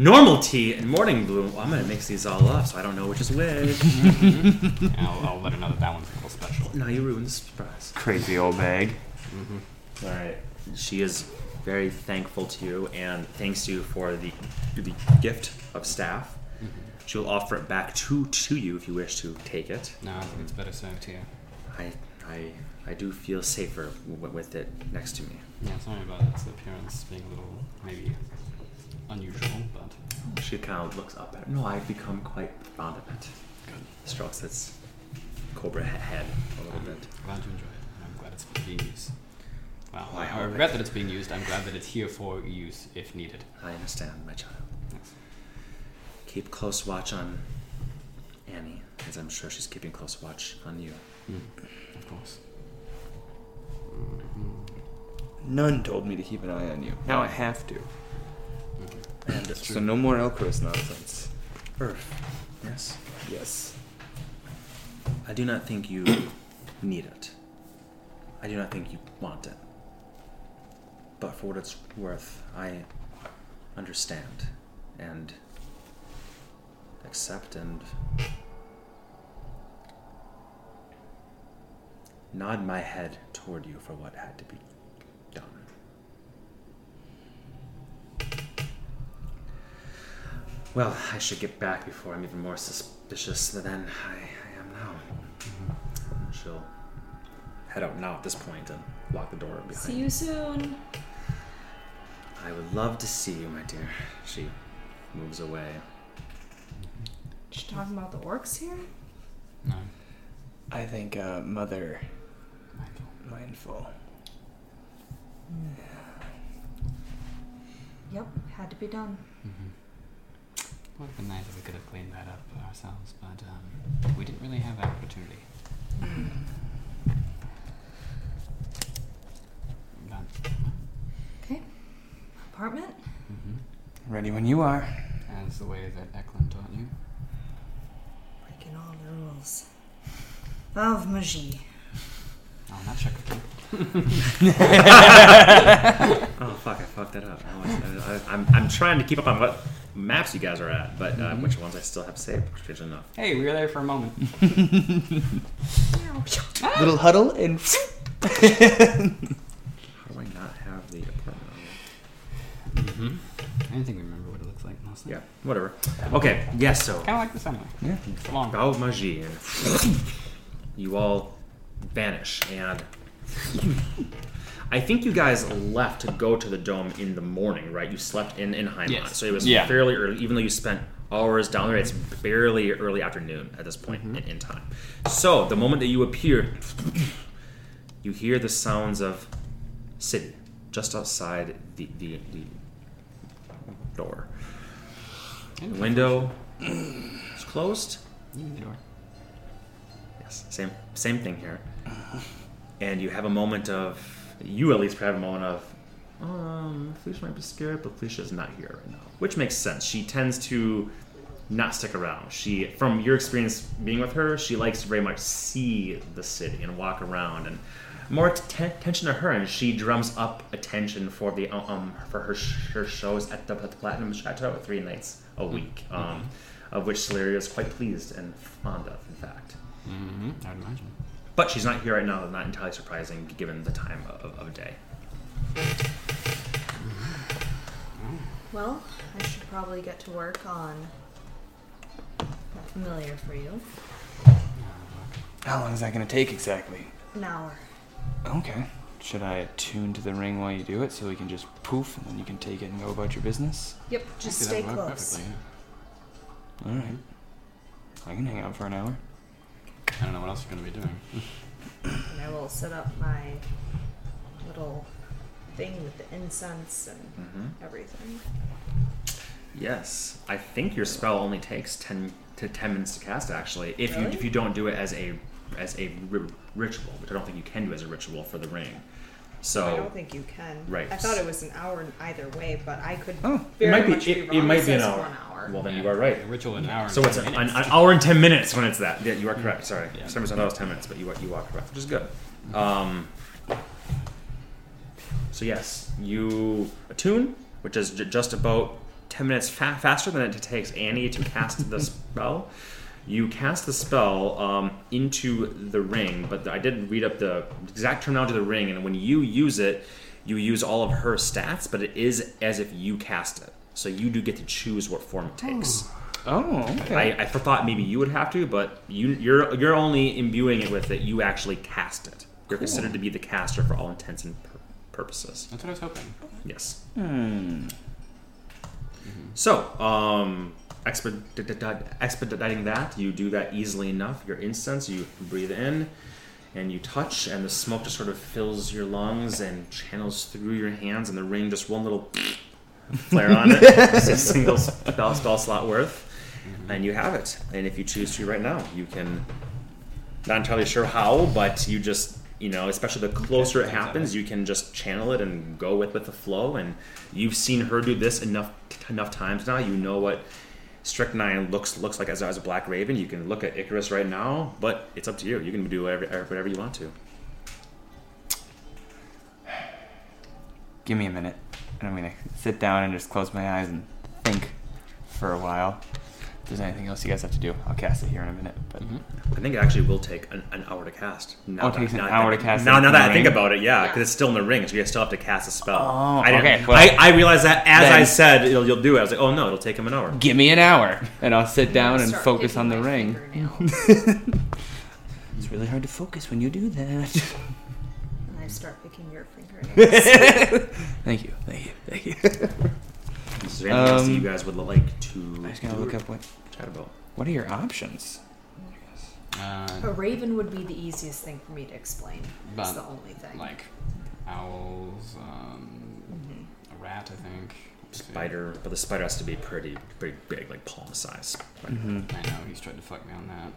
Normal tea and morning bloom. Well, I'm gonna mix these all up, so I don't know which is which. Mm-hmm. And I'll, I'll let her know that that one's a little special. now you ruined the surprise. Crazy old bag. Mm-hmm. All right. She is very thankful to you and thanks you for the the gift of staff. Mm-hmm. She will offer it back to to you if you wish to take it. No, I think it's better served here. I I I do feel safer w- with it next to me. Yeah, sorry about its appearance being a little maybe unusual, but She kind of looks up at it. No, I've become quite fond of it. good. Strokes its cobra he- head a little bit. Glad you enjoy it, and I'm glad it's being used. Well, I I, hope regret it- that it's being used. I'm glad that it's here for use if needed. I understand, my child. Yes. Keep close watch on Annie, as I'm sure she's keeping close watch on you. Mm, of course. None told me to keep an eye on you. Now I have to. Mm-hmm. And So no more Elcros nonsense. Earth. Yes. Yes. I do not think you need it. I do not think you want it. But for what it's worth, I understand and accept and nod my head toward you for what had to be done. Well, I should get back before I'm even more suspicious than I, I am now. And She'll head out now at this point and lock the door behind See you soon. I would love to see you, my dear. She moves away. Just talking about the orcs here? No. I think uh, Mother mindful. Yeah. Yep, had to be done. Would have been nice if we could have cleaned that up ourselves, but um, we didn't really have that opportunity. But, Okay. Apartment? mhm. Ready when you are. As the way that Eklund taught you. Breaking all the rules. Of magie. Oh, not Shaka Oh fuck! I fucked that up. Oh, I, I, I'm I'm trying to keep up on what maps you guys are at, but uh, which ones I still have saved. Strangely enough. Hey, we were there for a moment. Little huddle and. How do I not have the apartment? mm-hmm. I don't think we remember what it looks like mostly. Yeah, whatever. Okay. Yes. So Kind of like this anyway. Yeah. It's long. Bao Magie, you all vanish, and I think you guys left to go to the dome in the morning, right? You slept in in Heimat, Yes. so it was Yeah. fairly early. Even though you spent hours down there, it's barely early afternoon at this point mm-hmm. in, in time. So the moment that you appear, you hear the sounds of city just outside the the, the door. The window is closed. The door. Yes, same same thing here. And you have a moment of you at least have a moment of um Felicia might be scared, but Felicia's not here right now. Which makes sense. She tends to not stick around. She from your experience being with her, she likes to very much see the city and walk around and more t- attention to her, and she drums up attention for the um for her sh- her shows at the, at the Platinum Chateau three nights a week, um, of which Celeria is quite pleased and fond of, in fact. Mm-hmm. I would imagine. But she's not here right now. Not entirely surprising given the time of, of day. Well, I should probably get to work on a familiar for you. How long is that going to take exactly? An hour. Okay. Should I attune to the ring while you do it so we can just poof and then you can take it and go about your business? Yep, just stay that would work close. perfectly. Alright. I can hang out for an hour. I don't know what else you're going to be doing. And I will set up my little thing with the incense and Mm-hmm. everything. Yes, I think your spell only takes ten to ten minutes to cast. Actually, if you if you don't do it as a as a ritual, which I don't think you can do as a ritual for the ring. I don't think you can. Right. I thought it was an hour either way, but I could Oh, it might be much be it, wrong. it might be an hour. One hour. Well, then Yeah. you are right. A ritual an hour. So it's an, an, an hour and ten minutes when it's that. Yeah, you are correct. Sorry, Yeah. for some reason I thought it was ten minutes, but you are you are correct, which is good. Um, so yes, you attune, which is j- just about ten minutes fa- faster than it takes Annie to cast the spell. You cast the spell um, into the ring, but I did read up the exact terminology of the ring, and when you use it, you use all of her stats, but it is as if you cast it. So you do get to choose what form it takes. Oh, okay. I, I thought maybe you would have to, but you, you're you're only imbuing it with it. You actually cast it. You're considered to be the caster for all intents and pur- purposes. That's what I was hoping. Yes. hmm. So, um, expedit- expediting that, you do that easily enough. Your incense, you breathe in, and you touch, and the smoke just sort of fills your lungs and channels through your hands, and the ring just one little flare on it. It's a single spell, spell slot worth, mm-hmm. and you have it. And if you choose to right now, you can. Not entirely sure how, but you just you know, especially the closer it happens, you can just channel it and go with with the flow. And you've seen her do this enough enough times now. You know what strychnine looks looks like as, as a black raven. You can look at Icarus right now, but it's up to you. You can do whatever whatever you want to. Give me a minute. And I'm to sit down and just close my eyes and think for a while. If there's anything else you guys have to do, I'll cast it here in a minute. But mm-hmm. I think it actually will take an, an hour to cast. Now Oh, it takes an now hour that- to cast Now, it now in that the I think ring? about it, yeah, because it's still in the ring, so you still have to cast a spell. Oh, I didn't, okay, well, I, I realized that as I said you'll, you'll do it. I was like, oh no, it'll take him an hour. give me an hour, and I'll sit down and start focus picking on the my ring. fingernails. It's really hard to focus when you do that. and I start picking your fingernails. thank you, thank you, thank you. Is there anything else that Um, you guys would like to I'm just gonna do look or up what chat about? what are your options. Uh, A raven would be the easiest thing for me to explain. That's But, the only thing. like owls, um, a rat, I think. Spider, but the spider has to be pretty, pretty big, like palm size. Mm-hmm. I know he's tried to fuck me on that.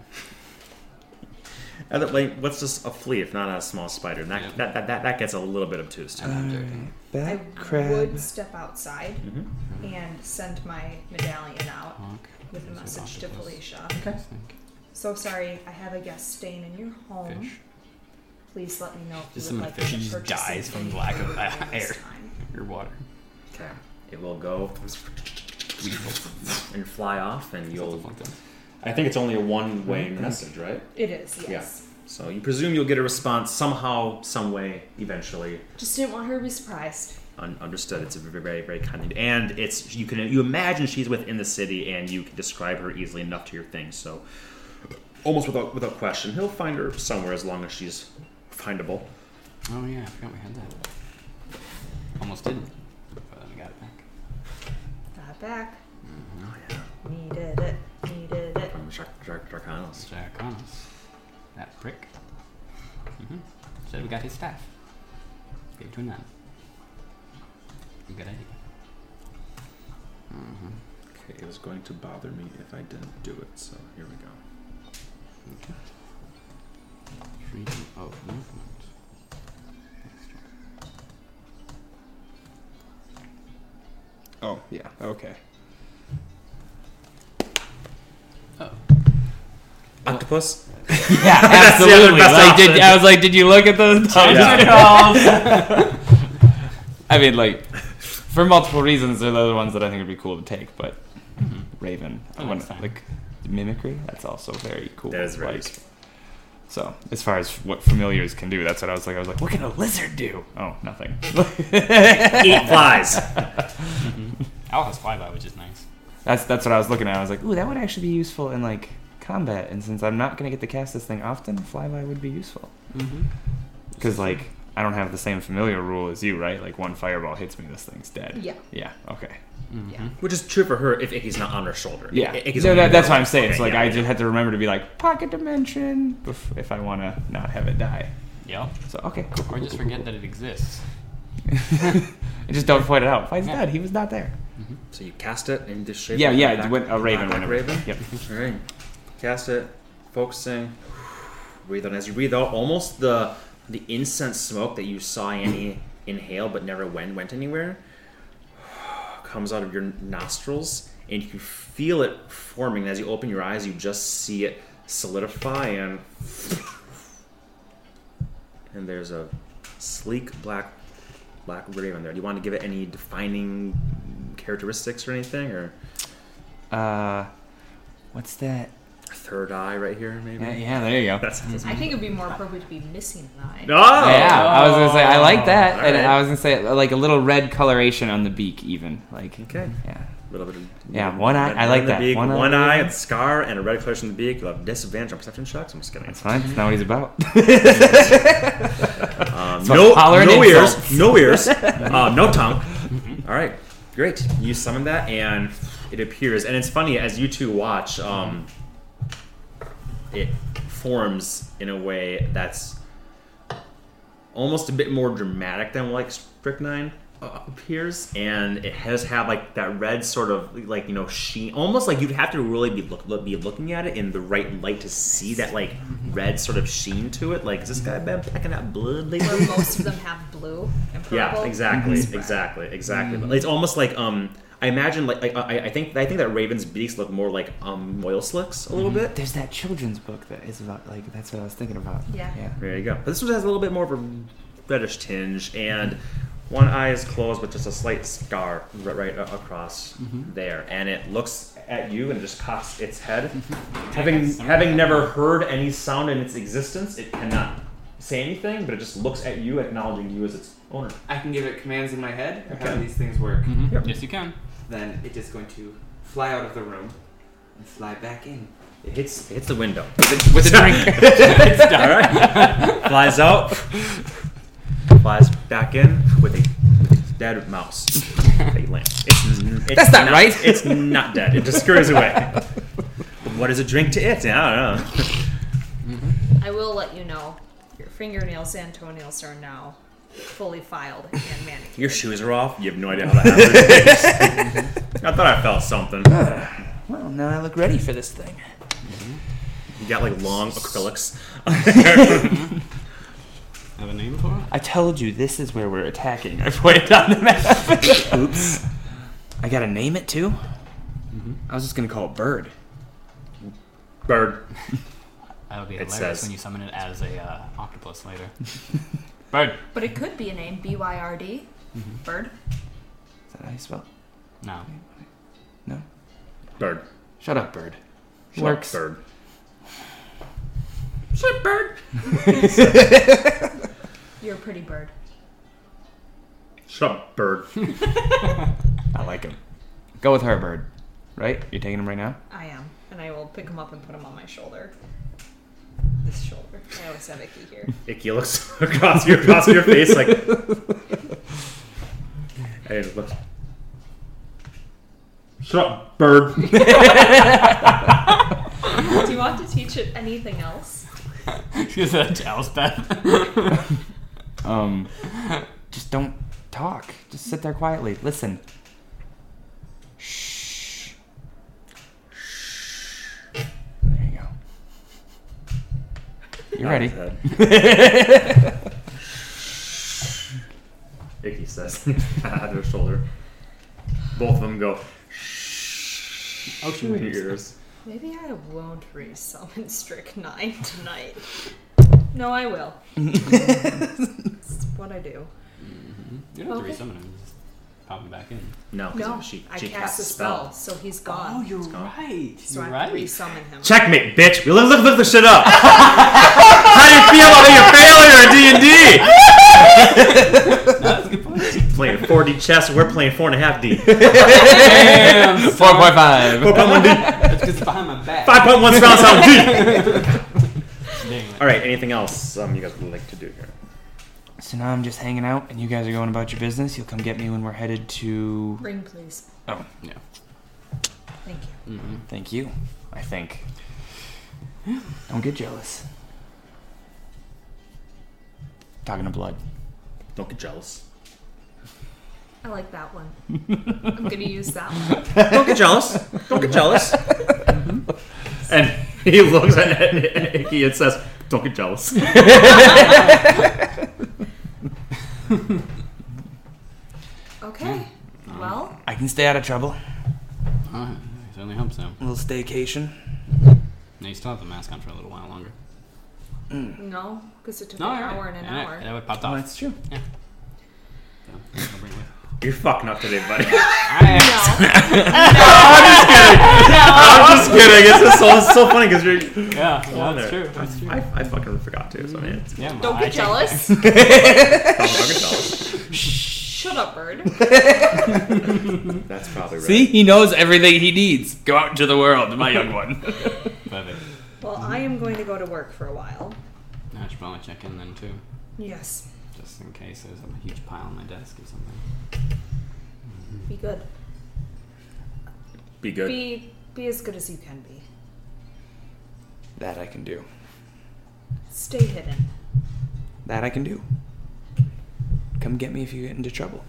And like, what's just a flea if not a small spider? And that, Yeah. that, that, that, that gets a little bit obtuse too. I'm joking. I Bat crab. would step outside Mhm. and send my medallion out Hawk. with a message to octopus? Felicia. I think. So sorry, I have a guest staying in your home. Fish. Please let me know if Just you would like fish me to just purchase dies from anything lack of air. this time. Your water. Okay. It will go and fly off, and you'll. Something like that. I think it's only a one-way mm-hmm. message, right? It is, yes. So you presume you'll get a response somehow, some way, eventually. Just didn't want her to be surprised. Un- understood. It's a very, very, very kind, and it's you can you imagine she's within the city, and you can describe her easily enough to your thing. So almost without without question, he'll find her somewhere as long as she's findable. Oh yeah, I forgot we had that. Almost didn't, but I got it back. Got it back. Jack Connors. That prick. Mm-hmm. Said we got his staff. Gave it to a nun. Good idea. Mm-hmm. Okay, it was going to bother me if I didn't do it. So here we go. Okay. Freedom of movement. Oh yeah. Okay. Octopus. Yeah, the absolutely. best like, did. I was like, did you look at those Yeah. I mean, like, for multiple reasons, they're the other ones that I think would be cool to take. But mm-hmm. Raven, I Oh, want that's fine. like mimicry. That's also very cool. That is very like, useful. So as far as what familiars can do, that's what I was like. I was like, what can a lizard do? Oh, nothing. Eat flies. Owl has flyby, which is nice. That's that's what I was looking at. I was like, ooh, that would actually be useful in like combat. And since I'm not gonna get to cast this thing often, flyby would be useful. Mm-hmm. Because like I don't have the same familiar rule as you, right? Like one fireball hits me, this thing's dead. Yeah. Yeah. Okay. Mm-hmm. Yeah. Which is true for her if Icky's not on her shoulder. Yeah. I- Icky's No, that, that's what I'm saying. Okay, so like yeah, I yeah. just had to remember to be like pocket dimension bef- if I want to not have it die. Yeah. So okay. Cool, Or just cool, forget cool, that it exists. And just don't point it out. Fight's Yeah. dead. He was not there. So you cast it in this shape. Yeah, of yeah. black- When, a raven. black whenever. raven. Yep. All right. Cast it. Focusing. Breathe on. As you breathe out, almost the the incense smoke that you saw Annie inhale but never went went anywhere comes out of your nostrils, and you feel it forming. As you open your eyes, you just see it solidify and and there's a sleek black black raven there. Do you want to give it any defining characteristics or anything, or Uh, what's that? Third eye right here, maybe? Yeah, yeah, there you go. That's, that's I think it'd be more appropriate to be missing an eye. Oh, yeah, I was gonna say I like that, All and right. I was gonna say like a little red coloration on the beak, even like Okay. yeah. A little bit of Yeah, one eye- I like the that. Beak, One one, eye eye, a scar, and a red coloration in the beak. You'll have disadvantage on perception checks. I'm just kidding. That's fine. That's not what he's about. Um, So no, holler no ears, no ears, uh, no tongue. All right, great. You summon that, and it appears. And it's funny as you two watch. Um, it forms in a way that's almost a bit more dramatic than like strychnine uh, appears, and it has had like that red sort of like you know sheen, almost like you'd have to really be look, look- be looking at it in the right light to see that like red sort of sheen to it. Like, has this guy been pecking out blood lately? Most of them have blue and purple. Yeah, exactly, Spread. exactly, exactly. It's almost like um, I imagine like, like I, I think I think that Raven's beaks look more like um oil slicks a little bit. There's that children's book that is about like that's what I was thinking about. Yeah. Yeah. There you go. But this one has a little bit more of a reddish tinge, and one eye is closed with just a slight scar right, right a- across there, and it looks at you and just cocks its head. having having never heard any sound in its existence, it cannot say anything, but it just looks at you, acknowledging you as its owner. I can give it commands in my head. Or how do these things work? Mm-hmm. Yep. Yes, you can. Then it's going to fly out of the room and fly back in. It hits it hits the window. With a drink. All right. Flies out. Flies back in with a, with a dead mouse. They land. It's, it's That's not right. It's not dead. It just scurries away. what is a drink to it? I don't know. Mm-hmm. I will let you know. Your fingernails and toenails are now fully filed and manicured. Your shoes are off. You have no idea how that happened. I thought I felt something. Well, now I look ready for this thing. You got like long acrylics. Have a name for it? I told you this is where we're attacking. I pointed on the map. Oops. I gotta name it too. I was just gonna call it Bird. Bird. That'll be It hilarious says- when you summon it as a uh, octopus later. Bird. But it could be a name B Y R D. Mm-hmm. Bird. Is that how you spell? it? No. No. Bird. Shut up, Bird. Shut Works. Bird. You're a pretty bird. Shut up, Bird. I like him. Go with her, Bird. Right? You're taking him right now. I am, and I will pick him up and put him on my shoulder. This shoulder. I always have Icky here. Icky looks across your across your face like. Hey, it looks. Shut up, Bird. Do you want to teach it anything else? She's a Elspeth. Um, just don't talk. Just sit there quietly. Listen. Shh. You ready? Icky says at their shoulder. Both of them go. Oh, Ocean in your waves. ears. Maybe I won't resummon Strychnine tonight. No, I will. it's what I do. Mm-hmm. You don't have Okay. to resummon him. Just pop him back in. No, 'cause No, she, I she cast a spell, so he's gone. Oh, you're gone. right. so you're I right. have to resummon him. Checkmate, bitch. We look, look, look the shit up. How do you feel about your failure at D and D? That's a good point. Playing 4D chess, we're playing four and a half D. Damn, Four point five. 4.1 D, That's because it's behind my back. 5.1 surround sound D. All right. Anything else um, you guys would like to do here? So now I'm just hanging out, and you guys are going about your business. You'll come get me when we're headed to. Ring, please. Oh, Yeah. Thank you. Mm-hmm. thank you. I think. Don't get jealous. Talking to blood. Don't get jealous. I like that one. I'm gonna use that one. Don't get jealous. Don't get jealous. and he looks at Icky and says, "Don't get jealous." Okay. Well, I can stay out of trouble. I certainly hope so. A little staycation. Now you still have the mask on for a little while longer. Mm. no, because it took No, an you're hour and an And hour. and it would pop Oh, off. that's true. Yeah. So, I'll bring it with. You're fucking up today, buddy. I am. I'm just kidding. It's just so, it's so funny because you're. Yeah, yeah, there. that's true. That's true. I, I fucking forgot to. So I mean, it's, Yeah, Don't I get jealous. don't get jealous. Shut up, bird. That's probably right. See, he knows everything he needs. Go out into the world, my young one. Well, I am going to go to work for a while. I should probably check in then too, Yes. just in case there's a huge pile on my desk or something. Be good. Be good. Be be as good as you can be. that I can do. Stay hidden. That I can do. Come get me if you get into trouble.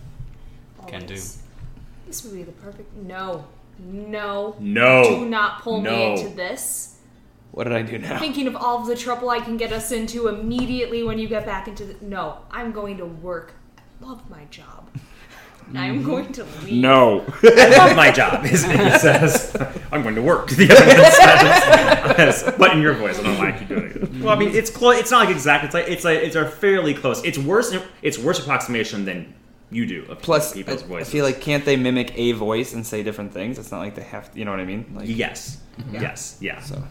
Can do. Always. This would be the perfect. No. No. No. Do not pull No. me into this. What did I do now? Thinking of all of the trouble I can get us into immediately when you get back into the. No. I'm going to work. I love my job. And I'm mm-hmm. going to leave. No. I love my job. Is he says, "I'm going to work." The other one says, but in your voice, I don't know why I keep doing it. Well, I mean, it's close. It's not like exact. It's like it's like it's a fairly close. It's worse. It's worse approximation than you do of Plus, I, people's I voices. feel like can't they mimic a voice and say different things? It's not like they have. You know what I mean? Like, yes, yes, yeah. So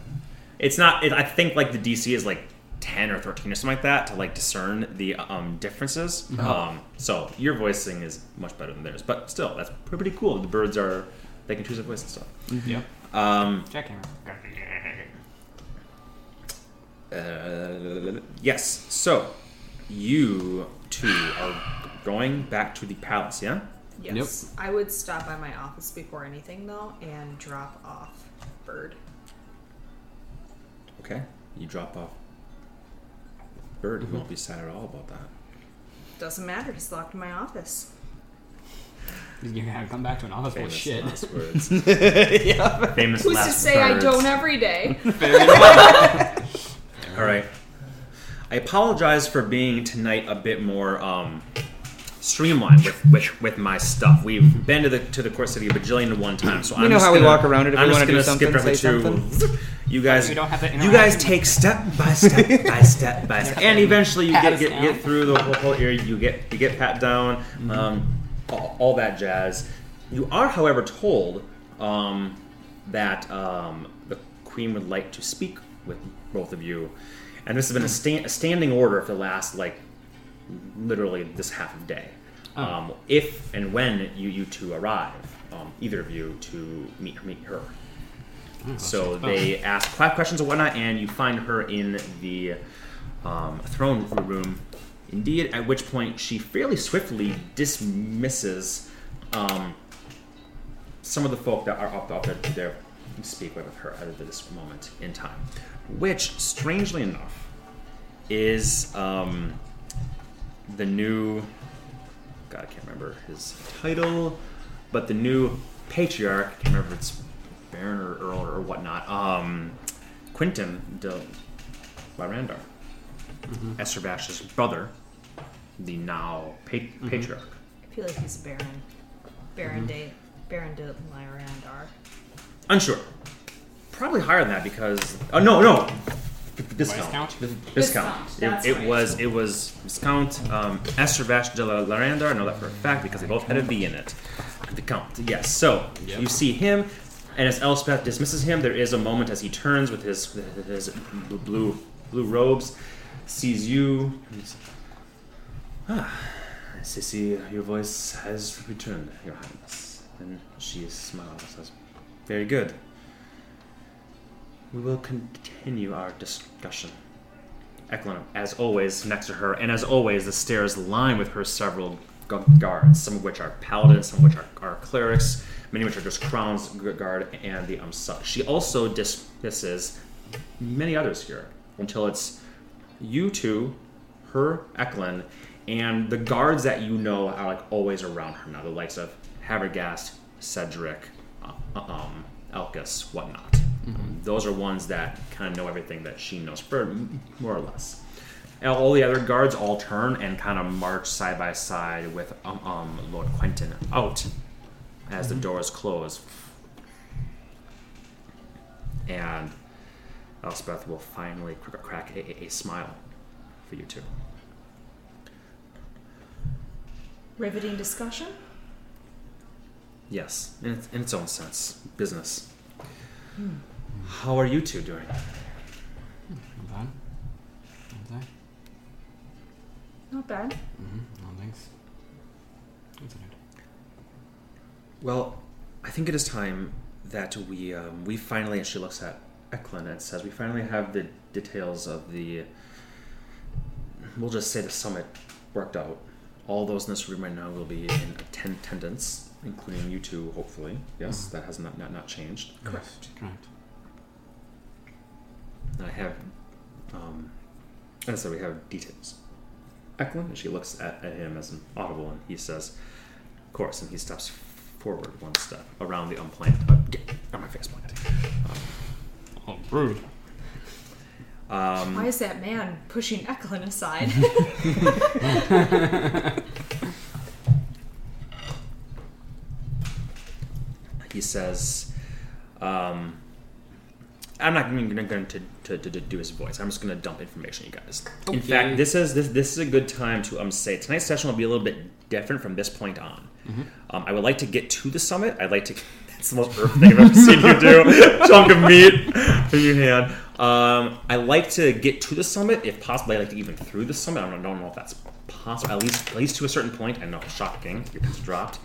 It's not. It, I think like the DC is like ten or thirteen or something like that to like discern the um, differences. Um, so your voicing is much better than theirs, but still, that's pretty cool. The birds are they can choose their voice and stuff. Yeah. Um, Check camera. uh, yes. So you two are going back to the palace, yeah? Yes. I would stop by my office before anything, though, and drop off Bird. Okay. You drop off Bird, he won't be sad at all about that. Doesn't matter. He's locked in my office. You gotta come back to an office full of Famous shit. last words. Famous Who's last to say I words. don't every day? All right. I apologize for being tonight a bit more um, streamlined with, with, with my stuff. We've been to the to the court city a bajillion to one time, so We I'm know just how we gonna- walk around it. If I'm we just wanna do gonna skip something, right to you guys. We don't have you guys take step by step by step by step, and eventually you get get, get through the whole, whole area. You get you get pat down, um, all, all that jazz. You are, however, told um, that um, the queen would like to speak with both of you, and this has been a, sta- a standing order for the last like literally this half of day. Oh. Um, if and when you you two arrive, um, either of you to meet meet her. So they ask five questions and whatnot, and you find her in the um, throne room. Indeed, at which point she fairly swiftly dismisses um, some of the folk that are up, up there, there to speak with her at this moment in time. Which, strangely enough, is um, the new. God, I can't remember his title, but the new patriarch. I can't remember if it's Baron or Earl or whatnot. Um, Quentin de Larandar, mm-hmm. Esther Vash's brother, the now pa- mm-hmm. patriarch. I feel like he's Baron. Baron mm-hmm. de Baron de Lyrandar. Unsure. Probably higher than that because. Oh no no. Discount. Viscount? Discount. Viscount, It, it right. was it was Viscount um, Esther de la Larandar. I know that for a fact because they both had a V in it. Viscount. Yes. So Yep. you see him, and as Elspeth dismisses him, there is a moment as he turns with his his blue blue robes, sees you. and he's, Ah, Sissy, your voice has returned, Your Highness. And she smiles and says, Very good. We will continue our discussion. Eklund, as always, next to her, and as always, the stairs line with her several guards, some of which are paladins, some of which are, are clerics, many of which are just crowns guard, and the um. She also dismisses many others here until it's you two, her, Eklund, and the guards that you know are like always around her now, the likes of Havergast, Cedric, uh, um, Elkus, whatnot. Um, those are ones that kind of know everything that she knows, more or less. And all the other guards all turn and kind of march side by side with um, um, Lord Quentin out as the doors close. And Elspeth will finally crack a, a- a smile for you two. Riveting discussion? Yes, in its, in its own sense, business. How are you two doing? Not bad. Not bad. Not bad. Mm-hmm. No thanks. Considered. Well, I think it is time that we um, we finally, and she looks at Eklund and says, we finally have the details of the. We'll just say the summit worked out. All those in this room right now will be in atten- attendance, including you two, hopefully. Yes, that has not not, not changed. Correct. Correct. And I have, um, and so we have details. Eklund, and she looks at, at him as an audible, and he says, "Of course," and he steps forward one step around the unplanned. Uh, get on my face plant. Oh, rude. Um, Why is that man pushing Eklund aside? he says, um, "I'm not even going to, to, to, to do his voice. I'm just going to dump information, you guys. In fact, this is this, this is a good time to um say tonight's session will be a little bit different from this point on. Um, I would like to get to the summit. I'd like to. That's the most Urf thing I've ever seen you do. Chunk of meat in your hand. Um, I like to get to the summit, if possible. I like to even through the summit. I don't, don't know if that's possible. At least, at least to a certain point. I know, shocking. Your pins dropped.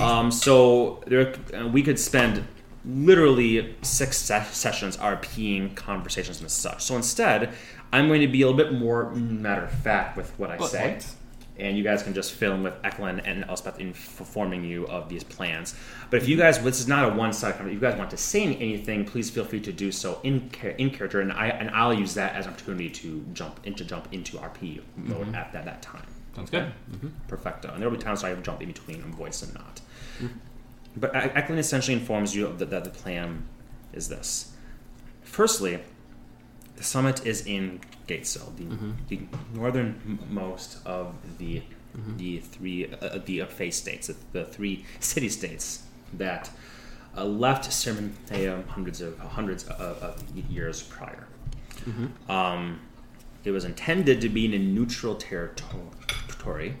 Um, so there, uh, we could spend literally six se- sessions RPing conversations and such. So instead, I'm going to be a little bit more matter of fact with what I Bullet say. points. and you guys can just fill in with Eklund and Elspeth informing you of these plans. But if you guys, this is not a one-sided conversation. If you guys want to say anything, please feel free to do so in in character, and I and I'll use that as an opportunity to jump into jump into RP mode mm-hmm. at that, that time. Sounds good. Mm-hmm. Perfecto. And there will be times where I have to jump in between voice and not. Mm-hmm. But Eklund essentially informs you the, that the plan is this. Firstly, the summit is in Gatesill, the, the northernmost of the the three uh, the Fey states, the, the three city states that uh, left Sermonea hundreds of hundreds of, of years prior. Um, it was intended to be in a neutral territory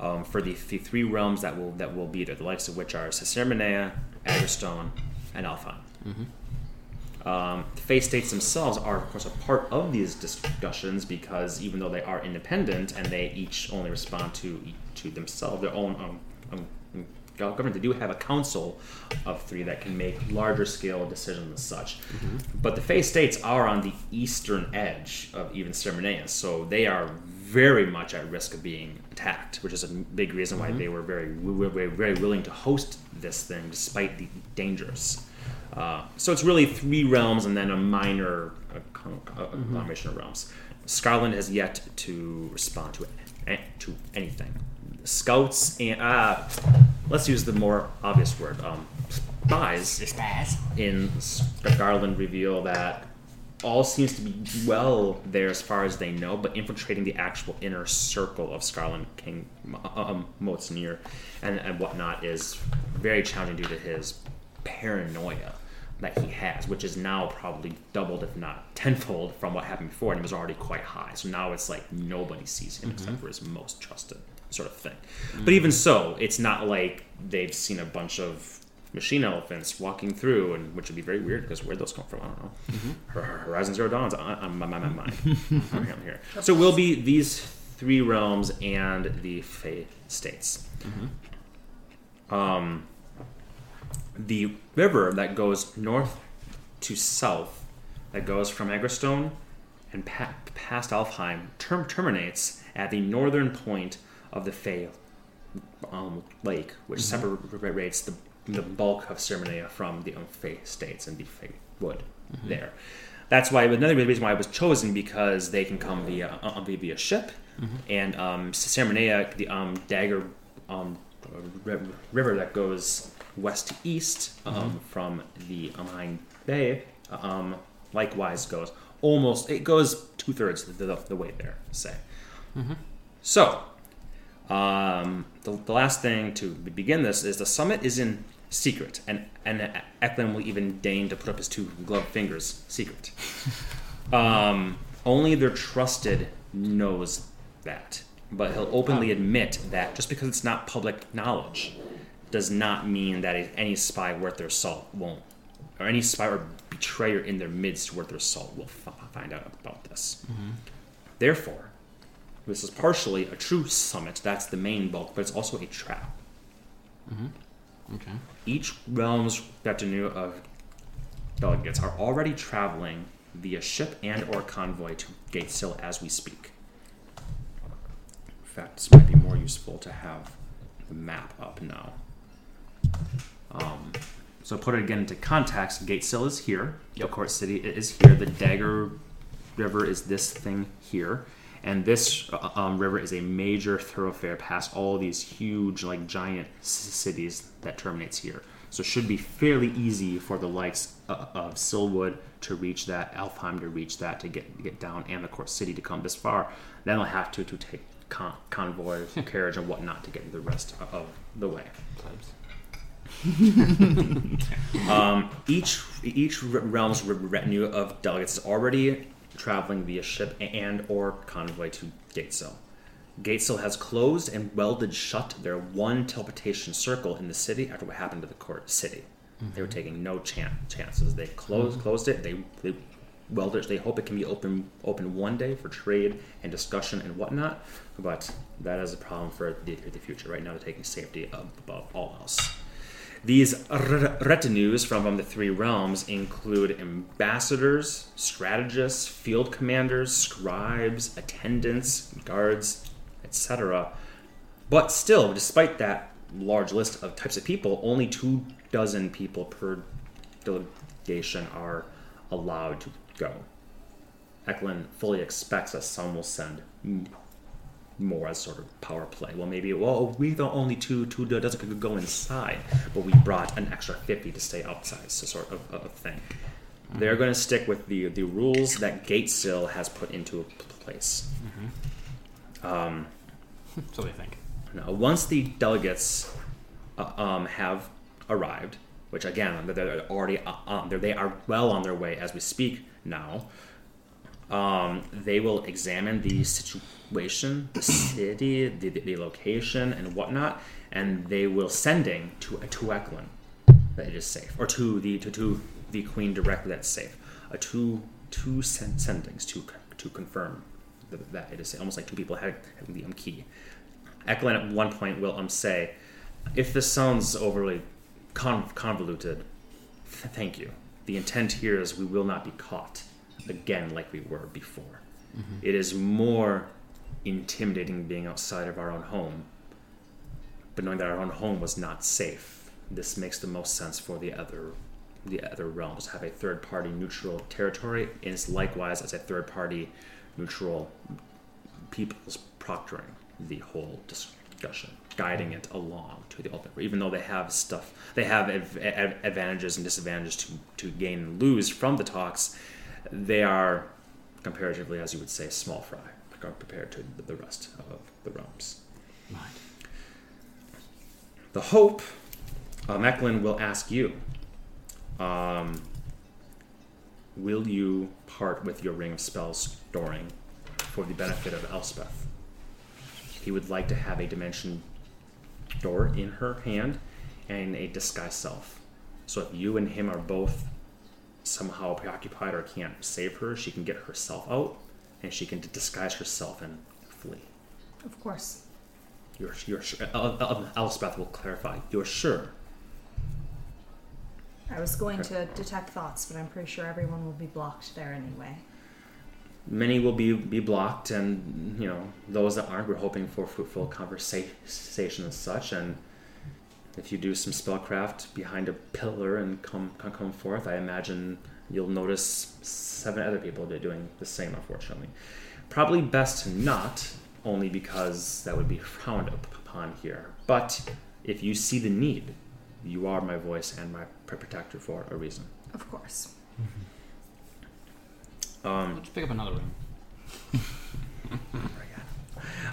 um, for the, the three realms that will that will be there, the likes of which are Cicermenea, Agrestone, and Alfheim. Um, the Fey states themselves are, of course, a part of these discussions because even though they are independent and they each only respond to to themselves, their own um, um, government, they do have a council of three that can make larger scale decisions and such. But the Fey states are on the eastern edge of even Sermonea, so they are very much at risk of being attacked, which is a big reason why they were very, very, very willing to host this thing despite the dangers. Uh, so it's really three realms and then a minor uh, con- uh, agglomeration of realms. Scarland has yet to respond to it, to anything. Scouts and uh, let's use the more obvious word. Um, spies in Scarland reveal that all seems to be well there as far as they know, but infiltrating the actual inner circle of Scarland King um, Mozanir and, and whatnot is very challenging due to his paranoia that he has, which is now probably doubled, if not tenfold, from what happened before, and it was already quite high. So now it's like nobody sees him except for his most trusted sort of thing. But even so, it's not like they've seen a bunch of machine elephants walking through, and which would be very weird because where'd those come from? I don't know. Hor- Horizon Zero Dawn's on, my, my, my mind. I'm here. So we'll be these three realms and the Fey states. Um, the river that goes north to south, that goes from Agrestone and pa- past Alfheim, term- terminates at the northern point of the Fey um, lake, which separates the, the bulk of Sermonea from the um, states and the Fey wood there. That's why another reason why it was chosen because they can come via uh, via, via ship, and um, Sermonea, the um, dagger um, ri- river that goes west to east um, from the Amine Bay, um, likewise goes almost it goes two thirds the, the, the way there. Say so. Um, the, the last thing to begin this is the summit is in secret, and and Eklund will even deign to put up his two gloved fingers secret. Um, only their trusted knows that, but he'll openly admit that just because it's not public knowledge does not mean that any spy worth their salt won't, or any spy or betrayer in their midst worth their salt will f- find out about this. Therefore, this is partially a true summit, that's the main bulk, but it's also a trap. Okay. Each realm's retinue of delegates are already traveling via ship and or convoy to Gatesill as we speak. In fact, this might be more useful to have the map up now. Um, so put it again into context. Gatesill is here. The court city is here. The Dagger River is this thing here. And this uh, um, river is a major thoroughfare past all these huge, like giant cities that terminates here. So it should be fairly easy for the likes uh, of Silwood to reach that, Alfheim to reach that, to get get down, and the court city to come this far. Then they'll have to to take con- convoy, carriage, and whatnot to get the rest of the way. Um, each each realm's retinue of delegates is already traveling via ship and or convoy to Gatesill. Gatesill has closed and welded shut their one teleportation circle in the city after what happened to the court city. They were mm-hmm. taking no chan- chances. They closed mm-hmm. closed it. They, they welded. it. They hope it can be open open one day for trade and discussion and whatnot. But that is a problem for the, the future. Right now, they're taking safety above all else. These retinues from the three realms include ambassadors, strategists, field commanders, scribes, attendants, guards, etc. But still, despite that large list of types of people, only two dozen people per delegation are allowed to go. Eklund fully expects that some will send more as sort of power play. Well, maybe well we the only two two doesn't go inside, but we brought an extra fifty to stay outside, so sort of of thing. They're going to stick with the the rules that Gatesill has put into place. Um, So they think. now, once the delegates uh, um, have arrived, which again they're- already uh, um, they're, they are well on their way as we speak now. Um, they will examine the situation, the city, the, the, location, and whatnot, and they will sending to to Eklund that it is safe, or to the to, to the queen directly that's safe. A two two send, sendings to to confirm that, that it is safe. almost like two people having, had the um, key. Eklund at one point will um say, if this sounds overly con- convoluted, th- thank you. The intent here is we will not be caught again like we were before. It is more intimidating being outside of our own home, but knowing that our own home was not safe. This makes the most sense for the other the other realms have a third party neutral territory and it's likewise as a third party neutral people's proctoring the whole discussion, guiding it along to the ultimate. Even though they have stuff, they have adv- advantages and disadvantages to, to gain and lose from the talks. They are comparatively, as you would say, small fry compared to the rest of the realms. Right. The hope, um, Eklund will ask you, um, will you part with your ring of spell storing for the benefit of Elspeth? He would like to have a dimension door in her hand and a disguise self. So if you and him are both somehow preoccupied or can't save her, she can get herself out and she can disguise herself and flee. Of course. You're, you're sure. Uh, uh, Elspeth will clarify. You're sure. I was going to detect thoughts, but I'm pretty sure everyone will be blocked there anyway. Many will be be blocked, and you know those that aren't. We're hoping for fruitful conversation and such. And if you do some spellcraft behind a pillar and come come, come forth, I imagine you'll notice seven other people that are doing the same. Unfortunately, probably best not, only because that would be frowned upon here. But if you see the need, you are my voice and my protector for a reason. Of course. Um, Let's pick up another ring.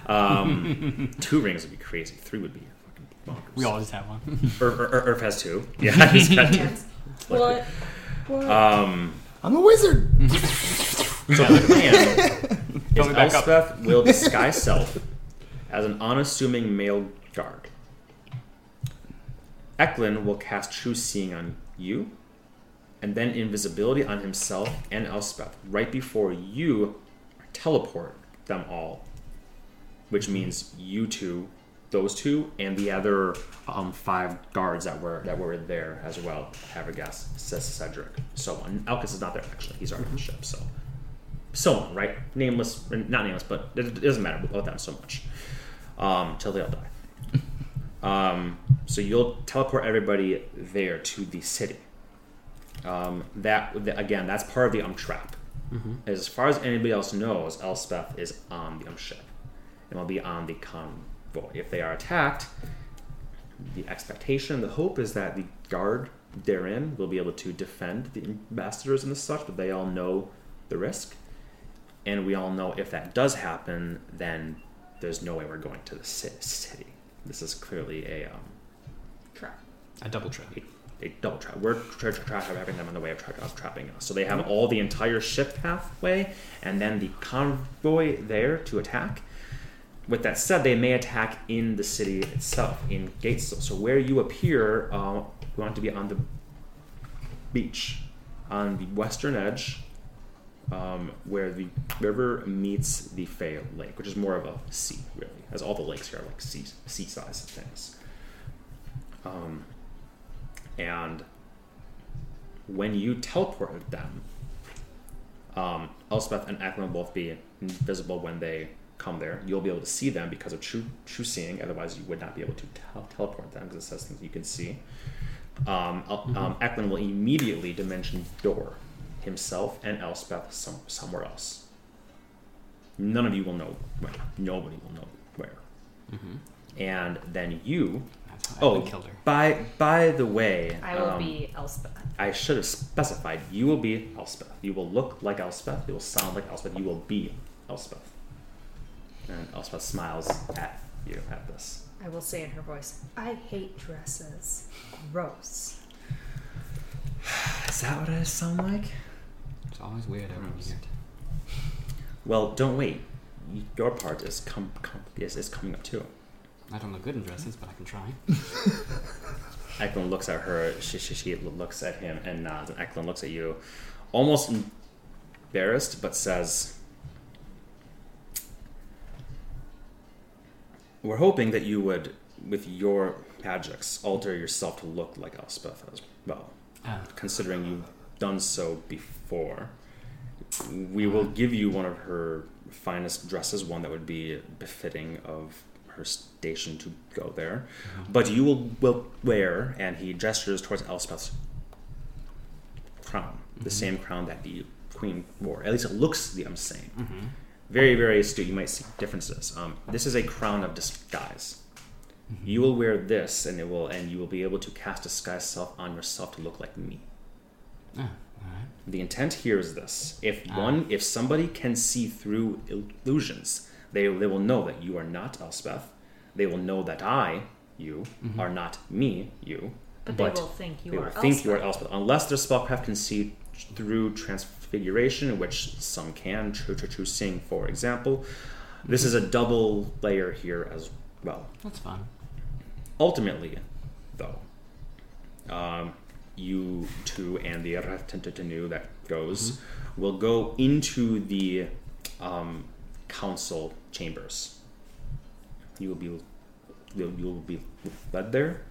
Um, two rings would be crazy. Three would be fucking bonkers. We all just have one. Irv, Ir- Ir- Irv has two. Yeah, he's got two. Yes. What? What? Um, I'm a wizard. so the plan Fill is back up. Elspeth will disguise self as an unassuming male guard. Eklund will cast True Seeing on you, and then invisibility on himself and Elspeth right before you teleport them all, which means you two, those two, and the other um, five guards that were that were there as well. Havergast, says Cedric. So on. Elkis is not there actually; he's already on the ship. So, so on, right? Nameless, not nameless, but it, it doesn't matter about them so much um, till they all die. Um, so you'll teleport everybody there to the city. Um, that again, that's part of the um trap. As far as anybody else knows, Elspeth is on the um ship and will be on the convoy. If they are attacked, the expectation, the hope is that the guard therein will be able to defend the ambassadors and the such, but they all know the risk. And we all know if that does happen, then there's no way we're going to the city. This is clearly a um, Trap. A double trap. a, a double trap. We're tra- tra- tra- trapping them on the way of, tra- of trapping us. So they have all the entire ship pathway and then the convoy there to attack. With that said, they may attack in the city itself, in Gatesill. So where you appear, uh, we want to be on the beach, on the western edge, um, where the river meets the Fey Lake, which is more of a sea, really, as all the lakes here are like sea sea-sized things. Um, and when you teleported them, um, Elspeth and Eklund will both be invisible when they come there, you'll be able to see them because of true true seeing. Otherwise, you would not be able to tel- teleport them because it says things you can see. Um, El- um, Eklund will immediately dimension door himself and Elspeth some, somewhere else. None of you will know where. Nobody will know where. And then you. Oh, Eklund killed her. by by the way, I will um, be Elspeth. I should have specified. You will be Elspeth. You will look like Elspeth. You will sound like Elspeth. You will be Elspeth. And Elspeth smiles at you at this. I will say in her voice, I hate dresses. Gross. Is that what I sound like? It's always weird over Gross. here. Well, don't wait. Your part is com- com- is, is coming up too. I don't look good in dresses, but I can try. Eklund looks at her. She, she, she looks at him and nods. And Eklund looks at you, almost embarrassed, but says, "We're hoping that you would, with your magics, alter yourself to look like Elspeth as well. Ah, Considering you've done so before, we will give you one of her finest dresses, one that would be befitting of." Her station to go there, but you will, will wear, and he gestures towards Elspeth's crown, the same crown that the queen wore. At least it looks the same. mm-hmm. Very, very astute. You might see differences. Um, this is a crown of disguise. You will wear this, and it will, and you will be able to cast disguise self on yourself to look like me. Ah, alright. The intent here is this: if Ah. one, if somebody can see through illusions, they they will know that you are not Elspeth. They will know that I, you, are not me, you. But, they will think you they are will Elspeth. think you are Elspeth, unless their spellcraft can see through transfiguration, which some can. True. Seeing, for example. This is a double layer here as well. That's fine. Ultimately, though, um, you two and the Retentetenu that goes will go into the um, council chambers. You will be you'll, you'll be led there,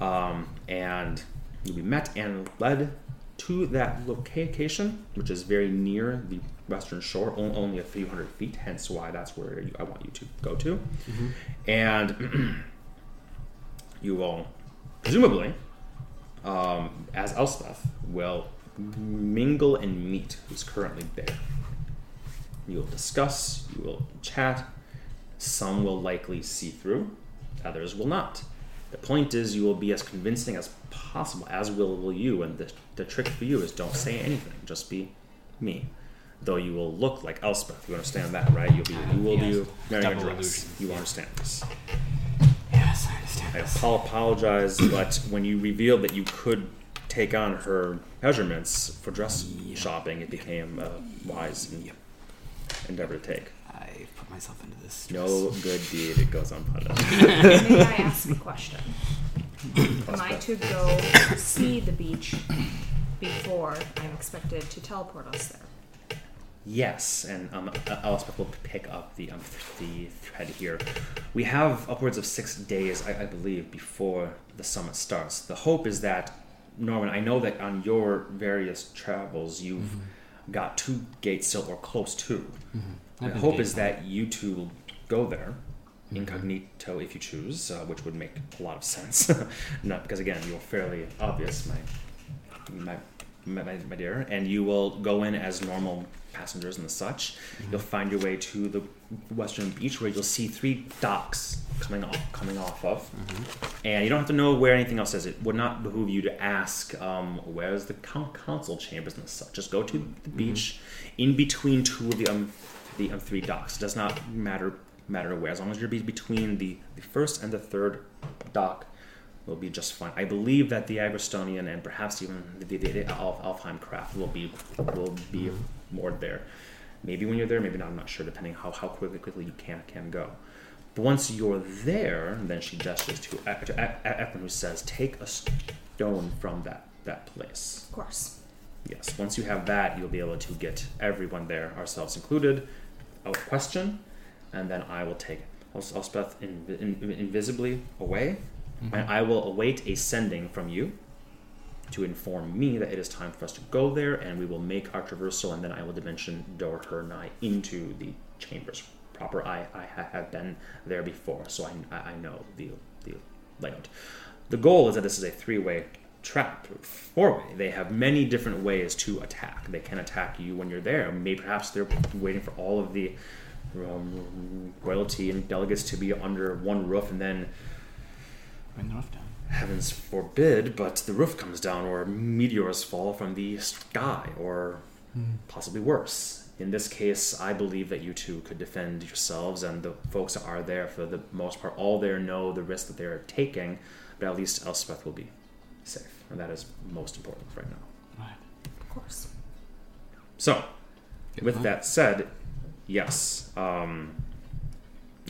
um, and you'll be met and led to that location, which is very near the western shore, only a few hundred feet. Hence, why that's where you, I want you to go to, and you will presumably, um, as Elspeth, will mingle and meet who's currently there. You will discuss, you will chat. Some will likely see through, others will not. The point is, you will be as convincing as possible, as will, will you. And the, the trick for you is don't say anything, just be me. Though you will look like Elspeth, you understand that, right? You'll be, you will Yes. be wearing a dress. illusion. You understand this. Yes, I understand. I this. apologize, but when you revealed that you could take on her measurements for dress shopping, it became a wise en- endeavor to take. I put myself into this. No good deed goes unpunished. May I ask a question? Am I to go see the beach before I'm expected to teleport us there? Yes, and um, Elspeth will expect to pick up the um, the thread here. We have upwards of six days, I, I believe, before the summit starts. The hope is that, Norwin, I know that on your various travels, you've got two Gatesill, or close to. I've The hope is that you two will go there, incognito if you choose, uh, which would make a lot of sense. Not because again, you're fairly obvious, my my, my, my my dear, and you will go in as normal passengers and the such. You'll find your way to the western beach where you'll see three docks coming off coming off of, and you don't have to know where anything else is. It would not behoove you to ask um, where's the coun- council chambers and the such. Just go to the beach, in between two of the um, the um, three docks. It does not matter matter where, as long as you're be- between the, the first and the third dock will be just fine. I believe that the Agrestonian and perhaps even the, the, the Alf, Alfheim craft will be will be moored there. Maybe when you're there, maybe not. I'm not sure, depending how, how quickly quickly you can can go. But once you're there, then she gestures to to Eklund, who says, "Take a stone from that that place." Of course. Yes. Once you have that, you'll be able to get everyone there, ourselves included, a question, and then I will take Els- Elspeth in, in, invisibly away, and mm-hmm. I will await a sending from you to inform me that it is time for us to go there, and we will make our traversal, and then I will dimension door her and I into the chambers proper. I, I have been there before, so I, I I know the, the layout. The goal is that this is a three way trap, four way. They have many different ways to attack. They can attack you when you're there. Maybe perhaps they're waiting for all of the um, royalty and delegates to be under one roof and then Bring the roof down. heavens forbid, but the roof comes down or meteors fall from the sky or possibly worse. In this case, I believe that you two could defend yourselves and the folks that are there for the most part all there know the risk that they're taking, but at least Elspeth will be safe. And that is most important right now. Right. Of course. So, Good with point. that said, yes, um,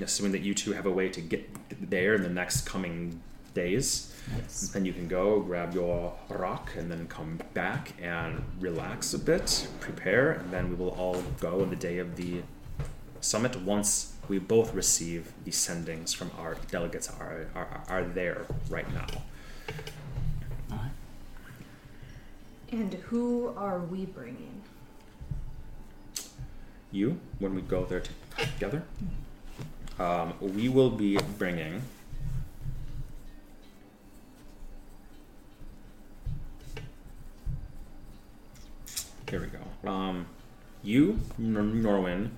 assuming that you two have a way to get there in the next coming days, Yes. then you can go grab your rock and then come back and relax a bit, prepare, and then we will all go on the day of the summit once we both receive the sendings from our delegates are are, are there right now. And who are we bringing? you when we go there together. Um, we will be bringing. Here we go. Um, you, Nor- Norwin,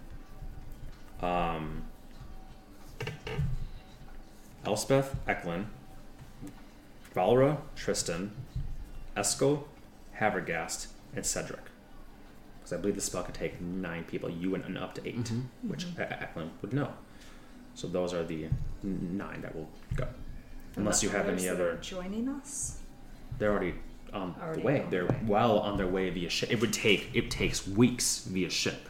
um, Elspeth, Eklund, Valra, Tristan, Eskel, Havergast, and Cedric because I believe the spell can take nine people, you and, and up to 8 Mm-hmm. which Eklund would know. So those are the nine that will go. Unless you have any other, joining us. they're already on Already the way. They're the way. well on their way via ship. It would take it takes weeks via ship,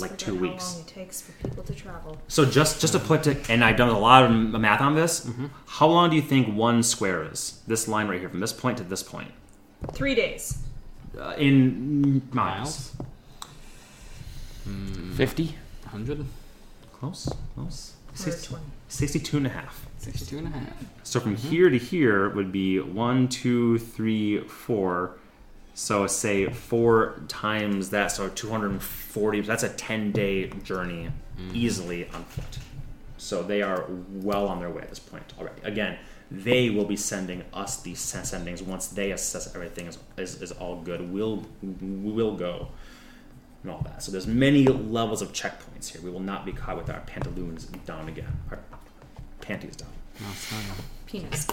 like two how weeks. long it takes for people to travel. So just just to put it, and I've done a lot of math on this. Mm-hmm. How long do you think one square is? This line right here, from this point to this point, Three days. Uh, in miles. Miles? Fifty. 100? Close, close. Or Six- 20. 62 and a half. 62 and a half. So from Mm-hmm. here to here would be one, two, three, four. So say four times that, so 240. That's a 10 day journey Mm-hmm. easily on foot. So they are well on their way at this point already. Again, they will be sending us these sen- sendings once they assess everything is, is, is all good. We'll we'll go and all that. So there's many levels of checkpoints here. We will not be caught with our pantaloons down again. Our panties down. No, it's Penis.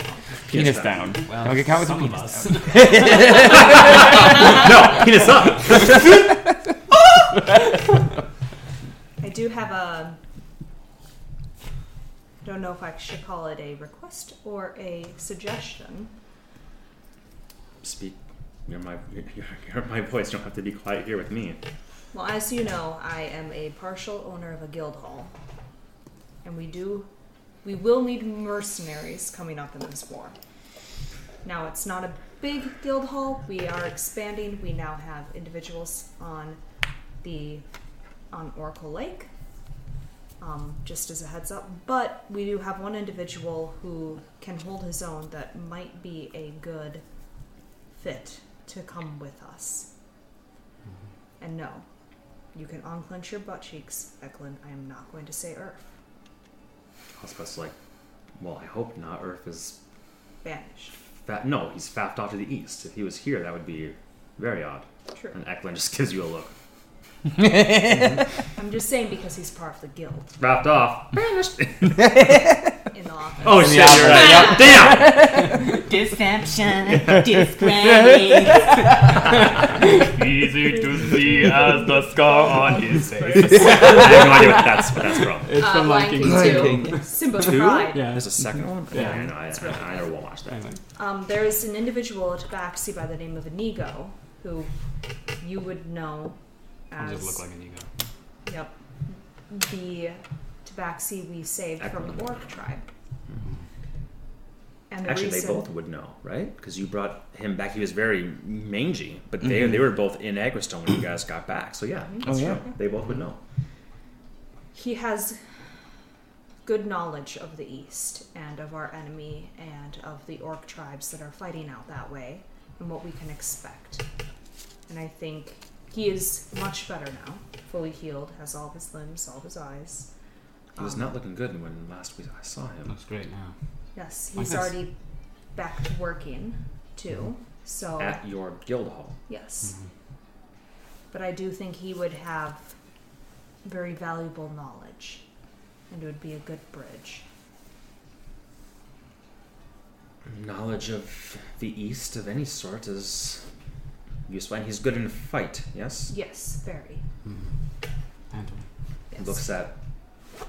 Penis down. Well, Don't get caught with some a of penis us. down. no, penis up. I do have a. Don't know if I should call it a request or a suggestion. Speak. You're my you're, you're my voice. You don't have to be quiet here with me. Well, as you know, I am a partial owner of a guild hall, and we do, we will need mercenaries coming up in this war. Now, it's not a big guild hall. We are expanding. We now have individuals on the on Oracle Lake. Um, just as a heads up, but we do have one individual who can hold his own that might be a good fit to come with us. And no, you can unclench your butt cheeks, Eklund. I am not going to say Urf. I was supposed to like. Well, I hope not. Urf is Banished. fat. No, he's faffed off to the east. If he was here, that would be very odd. True. And Eklund just gives you a look. I'm just saying because he's part of the guild Faffed off. Banished. in the office. Oh shit! You're right. Damn. Deception. Disgrace. Easy to see as the scar on his face. I have no idea what that's what that's from. It's Uh, from Lion Lion King King. 2. Simba Two? cried. Yeah. There's a second one. Yeah. Yeah, no, I, I, I never will watch that. Um, there is an individual at Tabaxi by the name of Inigo who you would know I'll as. just look like an ego. Yep. The Tabaxi we saved from the Orc tribe. And the Actually, they both would know, right? Because you brought him back. He was very mangy, but they mm-hmm. they were both in Agrestone when you guys got back. So yeah, mm-hmm. that's Oh, yeah. true. They both would know. he has good knowledge of the East and of our enemy and of the Orc tribes that are fighting out that way and what we can expect. And I think he is much better now, fully healed, has all of his limbs, all of his eyes. He was Um, not looking good when last we I saw him. Looks great now. Yes, he's this. already back to working too. So At your guild hall. yes, Mhm. but I do think he would have very valuable knowledge, and it would be a good bridge. Knowledge of the East of any sort is useful, and he's good in a fight. Yes. Yes, very. Mhm. And Yes. Looks at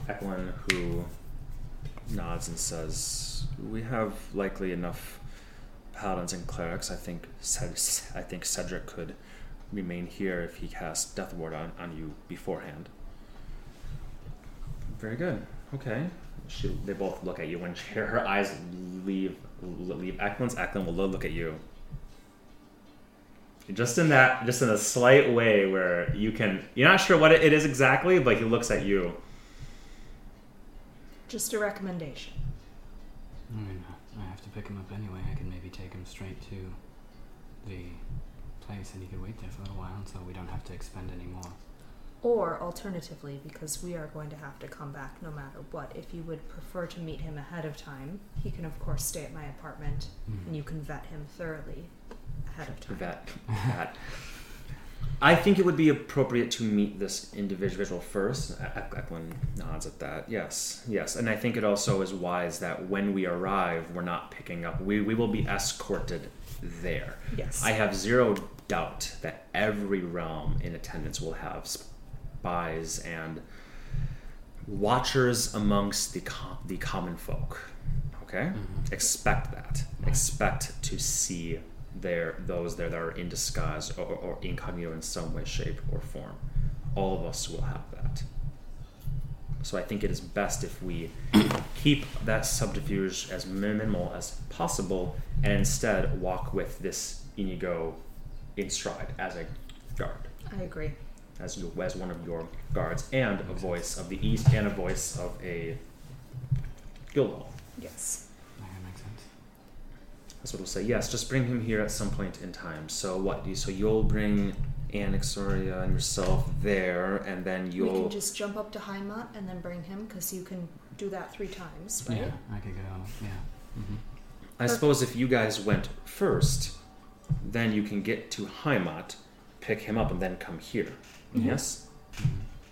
Eklund, who nods and says, "We have likely enough paladins and clerics. I think Ced- I think Cedric could remain here if he casts Death Ward on, on you beforehand." Very good. Okay. She, they both look at you when she, her eyes leave leave Eklund's. Eklund will look at you. Just in that, just in a slight way where you can, you're not sure what it is exactly, but he looks at you. Just a recommendation. I mean, I have to pick him up anyway. I can maybe take him straight to the place and he could wait there for a little while so we don't have to expend any more. Or alternatively, because we are going to have to come back no matter what, if you would prefer to meet him ahead of time, he can, of course, stay at my apartment hmm. and you can vet him thoroughly ahead of time. That, that. I think it would be appropriate to meet this individual first. Eklund nods at that. Yes, yes. And I think it also is wise that when we arrive, we're not picking up. We, we will be escorted there. Yes. I have zero doubt that every realm in attendance will have spies and watchers amongst the com- the common folk. Okay, mm-hmm. expect that. Expect to see there those there that are in disguise or, or incognito in some way, shape, or form. All of us will have that. So I think it is best if we keep that subterfuge as minimal as possible and instead walk with this Inigo in stride as a guard, I agree. as, you, as one of your guards, and a voice of the East and a voice of a guild hall. Yes. Yeah, that makes sense. That's what we'll say. Yes, just bring him here at some point in time. So what? you- So you'll bring Anixoria and yourself there, and then you'll. can just jump up to Heimat and then bring him because you can do that three times, right? Yeah, I could go. Yeah. hmm I suppose if you guys went first, then you can get to Heimat, pick him up, and then come here. Yes?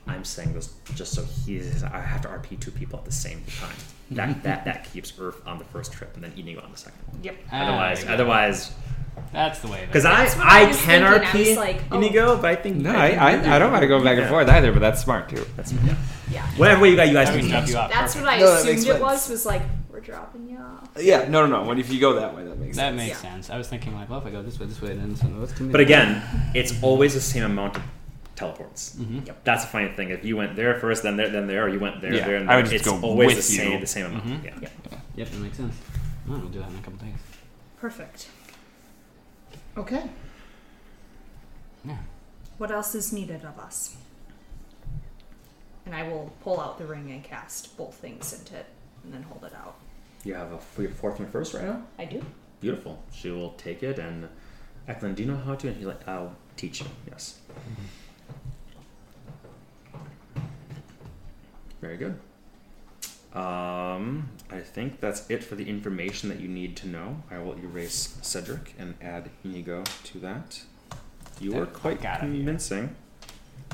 I'm saying this just so he's. I have to RP two people at the same time. That that that keeps Urf on the first trip and then Inigo on the second one. Yep. Otherwise, Ah, otherwise, That's the way. because Because I I I can thinking. I RP was like, oh. Inigo, but I think No, I, I, I, I don't want to go back and forth either, but that's smart too. That's yeah. Yeah. Whatever way you guys you guys I do would drop you off. That's Perfect. what I No, assumed it was. Was like we're dropping you off. Yeah, no, no, no. When if you go that way, that makes That sense. makes Yeah. sense. I was thinking like, well, if I go this way, this way, then this way, that's. But again, it's always the same amount of teleports. Mhm. That's a funny thing. If you went there first, then there, then there, or you went there, Yeah, there, and I would just it's go always with the same, you. the same amount. Mhm. Yeah. Yeah. Yep, that makes sense. Oh, we'll do that in a couple days. Perfect. Okay. Yeah. What else is needed of us? And I will pull out the ring and cast both things into it, and then hold it out. You have a your fourth and first right now. I do. Beautiful. She will take it and Eklund, do you know how to? And he's like, I'll teach you. Yes. Very good. Um, I think that's it for the information that you need to know. I will erase Cedric and add Inigo to that. You were quite fuck outta here. convincing.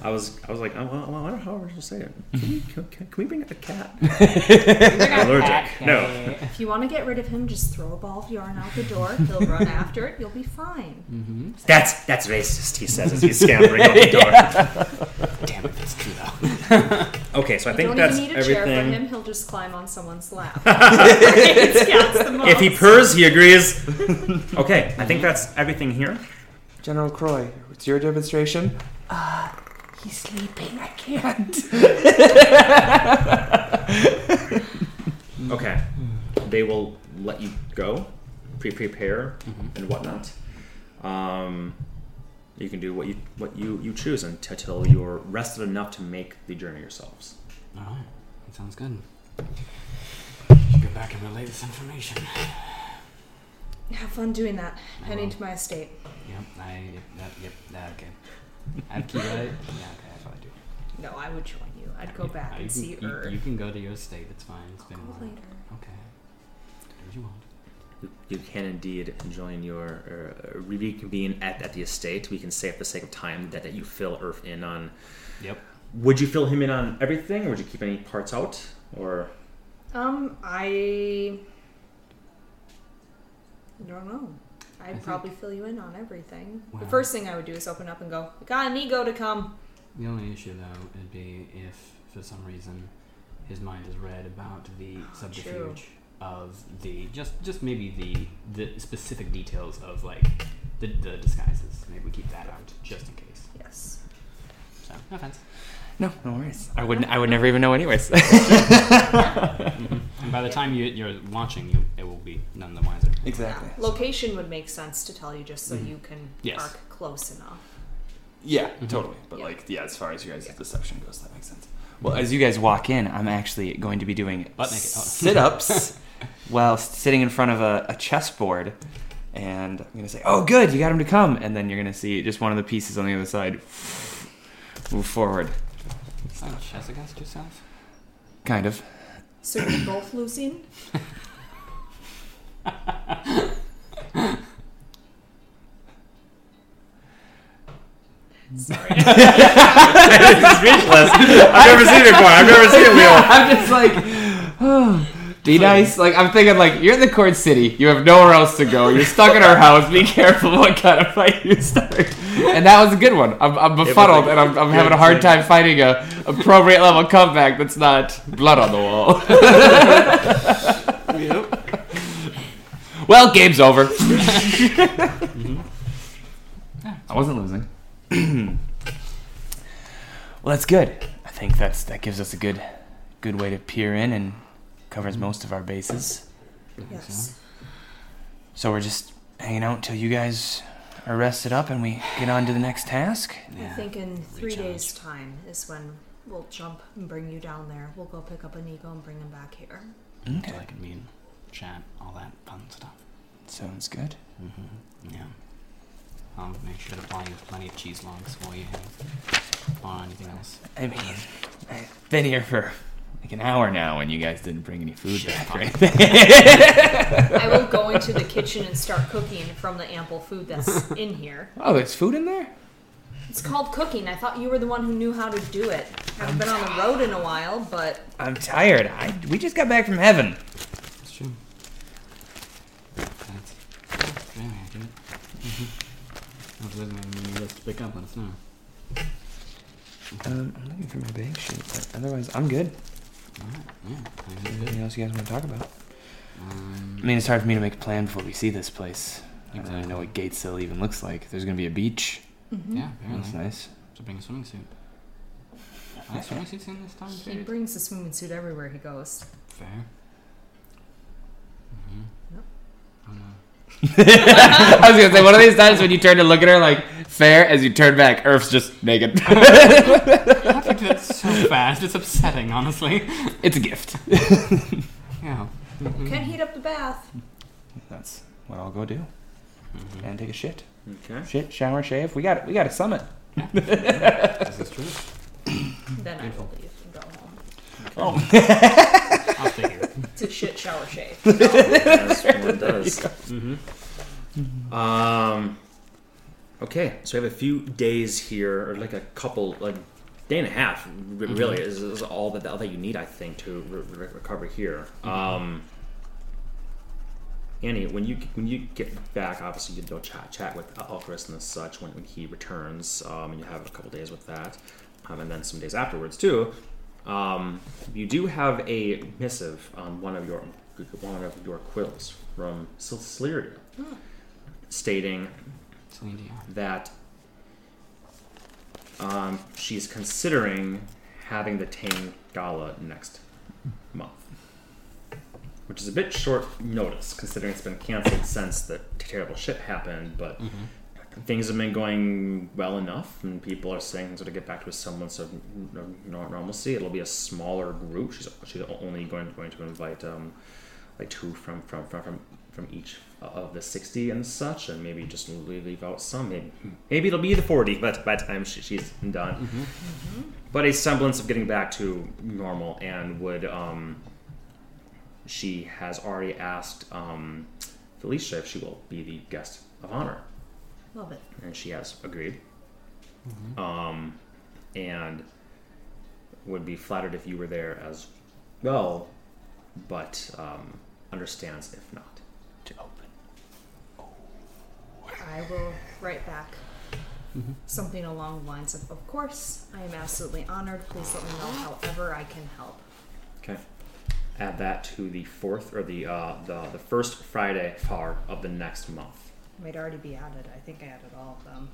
I was, I was like, I, well, I wonder how we're supposed to say it. Can we, can, can we bring a cat? Allergic. No. If you want to get rid of him, just throw a ball of yarn out the door. He'll run after it. You'll be fine. Mm-hmm. That's that's racist. He says as he's scampering out the door. Damn it, that's true though. Okay, so I You think don't that's even need a chair for him. He'll just climb on someone's lap. It's cats the. If he purrs, he agrees. okay, I think that's everything here. General Croy, it's your demonstration. Uh, he's sleeping. I can't. Okay, they will let you go, pre-prepare Mhm. and whatnot. Um, you can do what you what you you choose until you're rested enough to make the journey yourselves. All right, that sounds good. You should go back and relay this information. Have fun doing that. I Heading will. to my estate. Yep, I. Yep, that, yep, that, okay. I have key, right? Yeah, okay, I probably do. No, I would join you. I'd go You- back uh, and you see can, you- Ur. You, can go to your estate. It's fine. It's been a while. later. Okay. Do what you want. You- You can indeed join your uh, reconvene at, at the estate. We can say, for the sake of time, that, that you fill Urf in on. Yep. Would you fill him in on everything, or would you keep any parts out? Or Um, I. I don't know. I'd think- probably fill you in on everything. The first thing I would do is open up and go, I got Inigo to come. The only issue, though, would be if, for some reason, his mind is read about the subterfuge of the just just maybe the the specific details of like the, the disguises. Maybe we keep that out just in case. Yes. So no offense. No, no worries. I wouldn't. I would never even know, anyways. And by the time you, you're launching, you it will be none the wiser. exactly. Yeah. Location would make sense to tell you just so Mhm. you can Yes. park close enough. Yeah, Mhm. totally. But Yeah. like, yeah, as far as you guys' Yeah. deception goes, that makes sense. Well, as you guys walk in, I'm actually going to be doing Oh. sit-ups while sitting in front of a, a chessboard, and I'm gonna say, "Oh, good, you got him to come," and then you're gonna see just one of the pieces on the other side move forward, Is that chess against yourself? kind of. So you're both losing? Sorry. it's speechless. I've never seen it before. I've never seen it, Leo. I'm just like, oh, be nice. Like I'm thinking, like you're in the court city. You have nowhere else to go. You're stuck in our house. Be careful what kind of fight you start. And that was a good one. I'm, I'm befuddled, and I'm, I'm having a hard time finding a appropriate level comeback that's not blood on the wall. Well, game's over. I wasn't losing. well, that's good. I think that's that gives us a good good way to peer in and covers most of our bases. yes. So we're just hanging out until you guys are rested up and we get on to the next task. I think in three Recharge. days' time is when we'll jump and bring you down there. We'll go pick up Inigo and bring him back here. So Okay. I can meet, chat, all that fun stuff. Sounds good. Mm-hmm. Yeah. I'll make sure to buy you plenty of cheese logs while you have or anything else. I mean, I've been here for like an hour now and you guys didn't bring any food Shit, back or anything. I will go into the kitchen and start cooking from the ample food that's in here. oh, there's food in there? It's called cooking. I thought you were the one who knew how to do it. Haven't been on the road in a while, but I'm tired. I we just got back from heaven. That's true. That's very accurate. Mm-hmm. If there's anything you to pick up, let us know. Um, I'm looking for my bag sheet, but otherwise I'm good. Alright, yeah. Anything else you guys want to talk about? Um, I mean, it's hard for me to make a plan before we see this place. I don't really know what Gatesill even looks like. There's gonna be a beach. yeah, That's apparently. nice. So bring a swimming suit. Are swimming suits in this time he period? brings a swimming suit everywhere he goes. Fair. Mm-hmm. Yep. Oh no. I was gonna say one of these times when you turn to look at her like fair, as you turn back, Urf's just naked. I think that's so fast. It's upsetting, honestly. it's a gift. Yeah. Mhm. Can heat up the bath. That's what I'll go do Mhm. and take a shit. Okay. Shit, shower, shave. We got it. we got a summit. This is true. Then I will leave and go home. Oh, I'll stay here. It's a shit shower shave. As one does. Mm-hmm. Um. Okay, so we have a few days here, or like a couple, like day and a half. r- Really, is, is all that all that you need, I think, to re- re- recover here. Um. Annie, when you when you get back, obviously you go chat chat with Alchris and such when, when he returns. Um, and you have a couple days with that, um, and then some days afterwards too. Um, you do have a missive on one of your one of your quills from Ciliria, stating Celine Dion. that um, she's considering having the Tame Gala next month, which is a bit short notice considering it's been canceled since the terrible shit happened. But things have been going well enough, and people are saying things are to get back to a semblance of normalcy. It'll be a smaller group. She's she's only going going to invite um, like two from from from from, from each of the sixty and such, and maybe just leave, leave out some. Maybe maybe it'll be the forty by, by the time she, she's done. But a semblance of getting back to normal, and would um, she has already asked um, Felicia if she will be the guest of honor Love it. and she has agreed. Um, and would be flattered if you were there as well, but um, understands if not. To open. I will write back something along the lines of, "Of course, I am absolutely honored. Please let me know however I can help." Okay. Add that to the fourth or the uh, the the first Friday far of the next month. It Might already be added. I think I added all of them.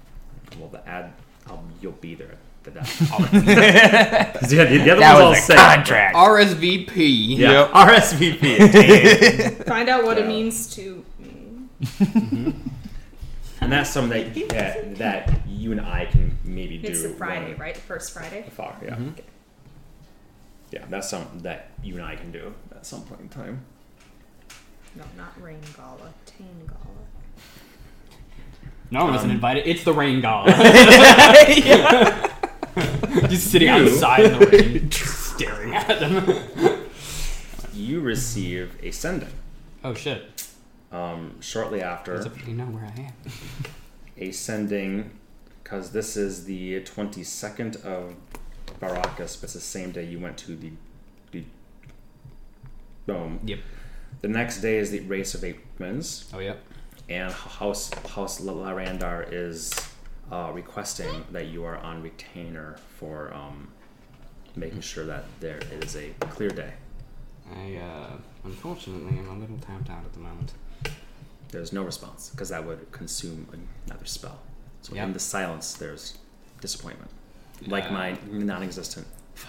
Well, the ad, um, you'll be there. The that. yeah, the, the other That ones I'll was a say. contract. RSVP. Yeah, Yep. RSVP. Find out what Yeah. it means to. mm, and that's something that, that that you and I can maybe do. It's the Friday, right? The first Friday. Far, yeah. Yeah, that's something that you and I can do at some point in time. No, not rain gala. Tane gala. No one wasn't Um, invited. It's the rain gala. Just sitting You- outside in the rain, staring at them. You receive a sending Oh shit! Um, shortly after As if you know where I am. a sending because this is the 22nd of Baracus, but it's the same day you went to the the dome. Yep. The next day is the race of Apemans, Oh yep. and House House Larandar is uh, requesting that you are on retainer for um, making sure that there is a clear day. I uh, unfortunately am a little tapped out at the moment. There's no response because that would consume another spell. So Yep. in the silence, there's disappointment, like Yeah. my non-existent fa-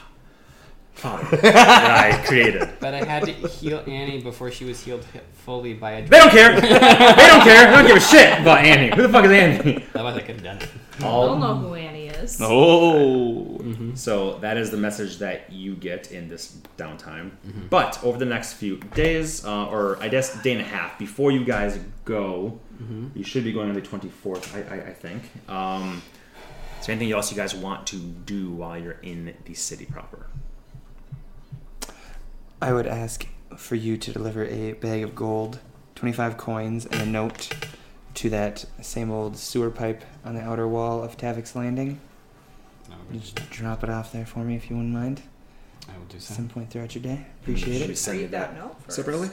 father that I created. But I had to heal Annie before she was healed fully by a. They don't care. they don't care. They don't give a shit about Annie. Who the fuck is Annie? Otherwise, I could have done it. I'll All. know who Annie is. Oh. So that is the message that you get in this downtime. But over the next few days, uh, or I guess day and a half before you guys go, you should be going on the twenty fourth. I, I, I think. Um, is there anything else you guys want to do while you're in the city proper? I would ask for you to deliver a bag of gold, 25 coins, and a note to that same old sewer pipe on the outer wall of Tavik's Landing. No, we Just drop it off there for me if you wouldn't mind. I will do At so. some point throughout your day. Appreciate Should we it. send you Read that note first. separately?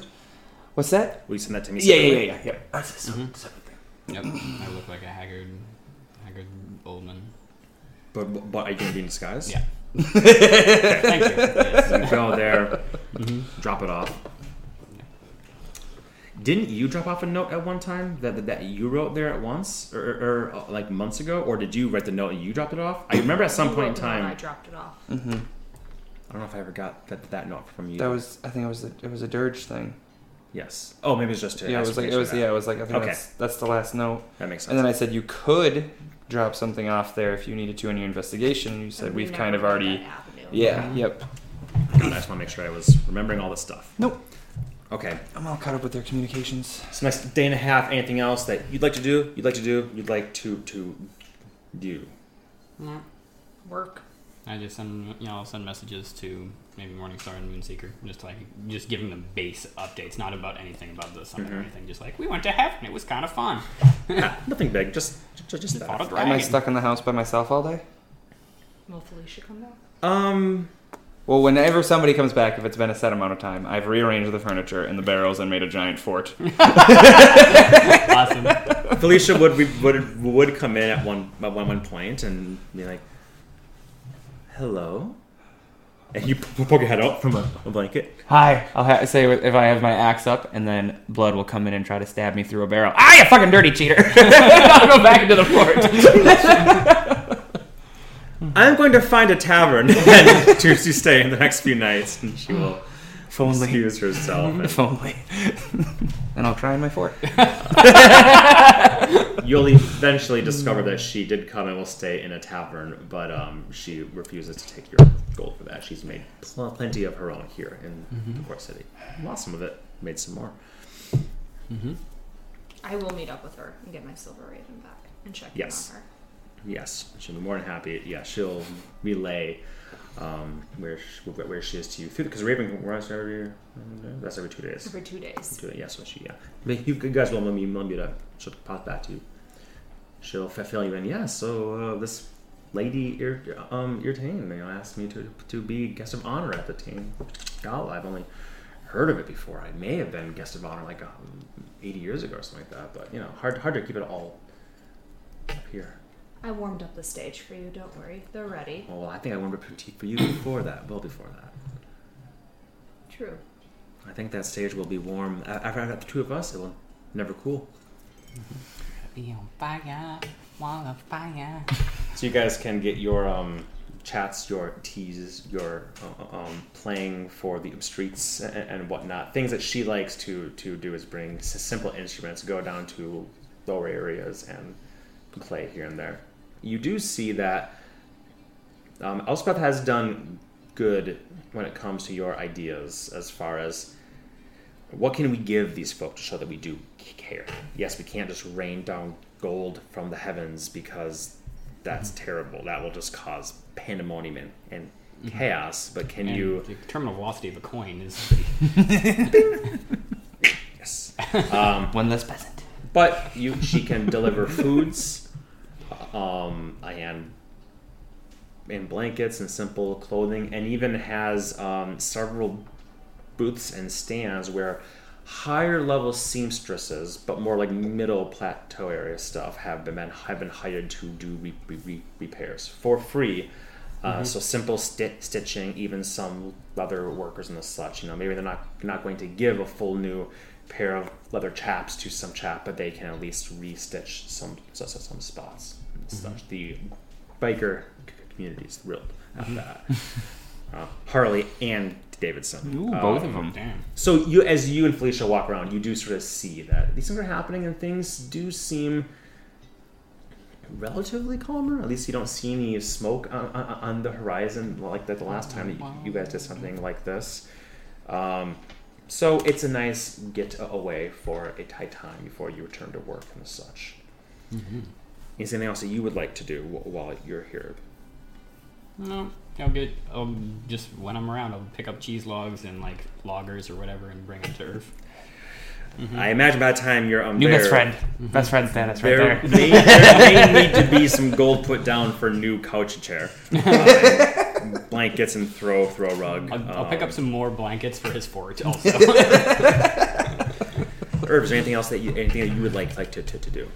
What's that? Will you send that to me? Yeah, yeah, separately? yeah, yeah. yeah. That's a separate- Mhm. thing. Yep. I look like a haggard, haggard old man. But, but, but are you gonna be in disguise? Yeah. Thank you. Yes. You go there, Mhm. drop it off. Didn't you drop off a note at one time that that you wrote there at once, or, or, or uh, like months ago, or did you write the note and you dropped it off? I remember at some point in time I dropped it off. Mm-hmm. I don't know if I ever got that, that note from you. That was, I think it was, a, it was a dirge thing. yes. Oh, maybe it's just to Yeah, it was like, it was, yeah, it was like, I think Okay. that's, that's the last note. That makes sense. And then I said you could drop something off there if you needed to in your investigation. You said And we we've kind of already, yeah, yep. God, I just want to make sure I was remembering all this stuff. Nope. Okay. I'm all caught up with their communications. So next day and a half. Anything else that you'd like to do? You'd like to do? You'd like to to do? Yeah. Work. I just send you know I'll send messages to maybe Morningstar and Moonseeker, just like just giving them base updates, not about anything about the summit or Mhm. anything. Just like we went to heaven, it was kind of fun. Ah, Nothing big. Just just, just Fought a that. dragon. Am I stuck in the house by myself all day? Will Felicia come back? Um. Well, whenever somebody comes back, if it's been a set amount of time, I've rearranged the furniture and the barrels and made a giant fort. awesome. Felicia would would would come in at one at one one point and be like, "Hello," and you p- poke your head out from a, a blanket. Hi. I'll ha- say if I have my axe up, and then blood will come in and try to stab me through a barrel. Ah, you fucking dirty cheater! I'll go back into the fort. Mm-hmm. I'm going to find a tavern and to, to stay in the next few nights, and she will If only. excuse herself. and- If only. and I'll cry in my fort. You'll eventually discover that she did come and will stay in a tavern, but um, she refuses to take your gold for that. She's made pl- plenty of her own here in mm-hmm. the port city. Lost some of it, made some more. Mm-hmm. I will meet up with her and get my silver raven back and check Yes. in on her. Yes, she'll be more than happy. Yeah, she'll relay um, where she, where she is to you because Raven runs every that's every two days. For two days. Two, yeah, so she yeah. But you guys will me to she'll pop back to you. She'll f- fill you in. Yeah, so uh, this lady Ir- um Irtane, you know, asked me to to be guest of honor at the team gala. I've only heard of it before. I may have been guest of honor like um, 80 years ago or something like that. But you know, hard hard to keep it all up here. I warmed up the stage for you. Don't worry, they're ready. Well, I think I remember petite for you before that. Well, before that. True. I think that stage will be warm A- after I got the two of us. It will never cool. Be on fire, wall of fire. So you guys can get your um, chats, your teas, your uh, um, playing for the streets and, and whatnot. Things that she likes to to do is bring simple instruments, go down to lower areas and play here and there. You do see that um, Elspeth has done good when it comes to your ideas as far as what can we give these folk to show that we do care? Yes, we can't just rain down gold from the heavens because that's terrible. That will just cause pandemonium and, and chaos. But can And you? The terminal velocity of a coin is. Yes. Um, One less peasant. but you, she can deliver foods, um, and and blankets and simple clothing, and even has um, several booths and stands where higher level seamstresses, but more like middle plateau area stuff, have been have been hired to do re- re- re- repairs for free. Uh, So simple sti- stitching, even some leather workers and the such. You know, maybe they're not not going to give a full new pair of leather chaps to some chap, but they can at least restitch some some, some spots and such. The biker c- community is thrilled at that. Uh, Harley and Davidson. Ooh, both Um, of them. Damn. so you, as you and Felicia walk around, you do sort of see that these things are happening, and things do seem relatively calmer. At least you don't see any smoke on, on, on the horizon, like that the last time that you, you guys did something like this. Um, so it's a nice get away for a tight time before you return to work and such. Is anything else that you would like to do while you're here? No, I'll get. I'll just when I'm around, I'll pick up cheese logs and like loggers or whatever and bring them to Urf. I imagine by the time you're um, New there, best friend. Best friend status right There, there. may, there may need to be some gold put down for new couch chair, uh, blankets, and throw throw rug. I'll, I'll pick Um, up some more blankets for his fort also. Urf, is there anything else that you anything that you would like like to, to, to do?